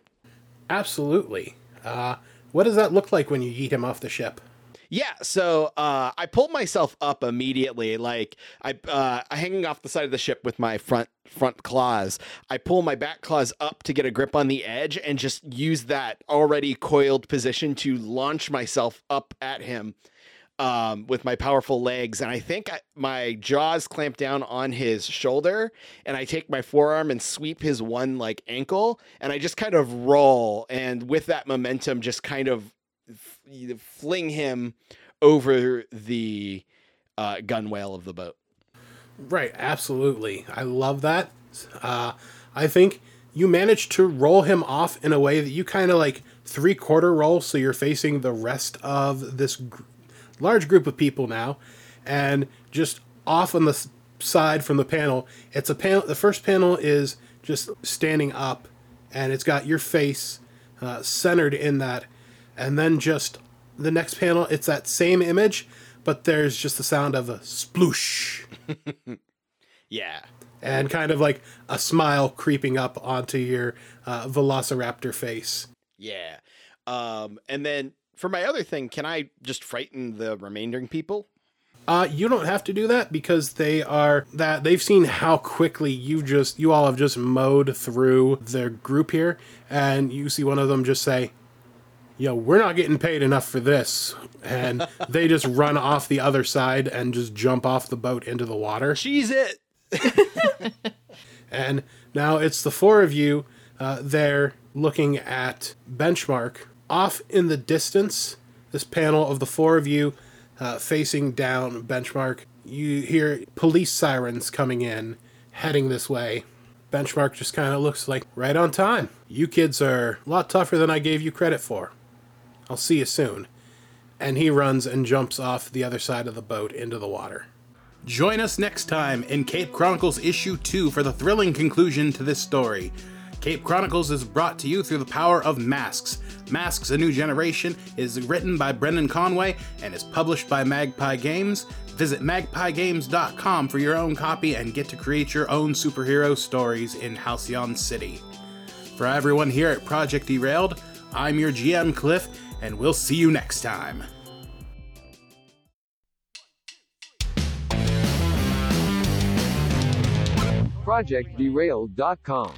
Absolutely. Uh, what does that look like when you yeet him off the ship? Yeah, so uh, I pulled myself up immediately, like I uh, hanging off the side of the ship with my front front claws. I pull my back claws up to get a grip on the edge, and just use that already coiled position to launch myself up at him um, with my powerful legs. And I think I, my jaws clamp down on his shoulder, and I take my forearm and sweep his one like ankle, and I just kind of roll, and with that momentum, just kind of f- fling him over the uh, gunwale of the boat. Right, absolutely. I love that. Uh, I think you managed to roll him off in a way that you kind of like three quarter roll, so you're facing the rest of this large group of people now, and just off on the side from the panel. It's a panel. The first panel is just standing up, and it's got your face uh, centered in that, and then just the next panel. It's that same image, but there's just the sound of a sploosh Yeah. and kind of like a smile creeping up onto your uh, velociraptor face. Yeah. Um, and then for my other thing, can I just frighten the remaining people? Uh, you don't have to do that because they are that they've seen how quickly you just you all have just mowed through their group here, and you see one of them just say, "Yo, we're not getting paid enough for this," and they just run off the other side and just jump off the boat into the water. She's it. And now it's the four of you uh, there looking at Benchmark. Off in the distance, this panel of the four of you uh, facing down Benchmark, you hear police sirens coming in, heading this way. Benchmark just kind of looks like right on time. You kids are a lot tougher than I gave you credit for. I'll see you soon. And he runs and jumps off the other side of the boat into the water. Join us next time in Cape Chronicles Issue 2 for the thrilling conclusion to this story. Cape Chronicles is brought to you through the power of Masks. Masks A New Generation is written by Brendan Conway and is published by Magpie Games. Visit magpiegames.com for your own copy and get to create your own superhero stories in Halcyon City. For everyone here at Project Derailed, I'm your GM Cliff, and we'll see you next time. ProjectDerailed.com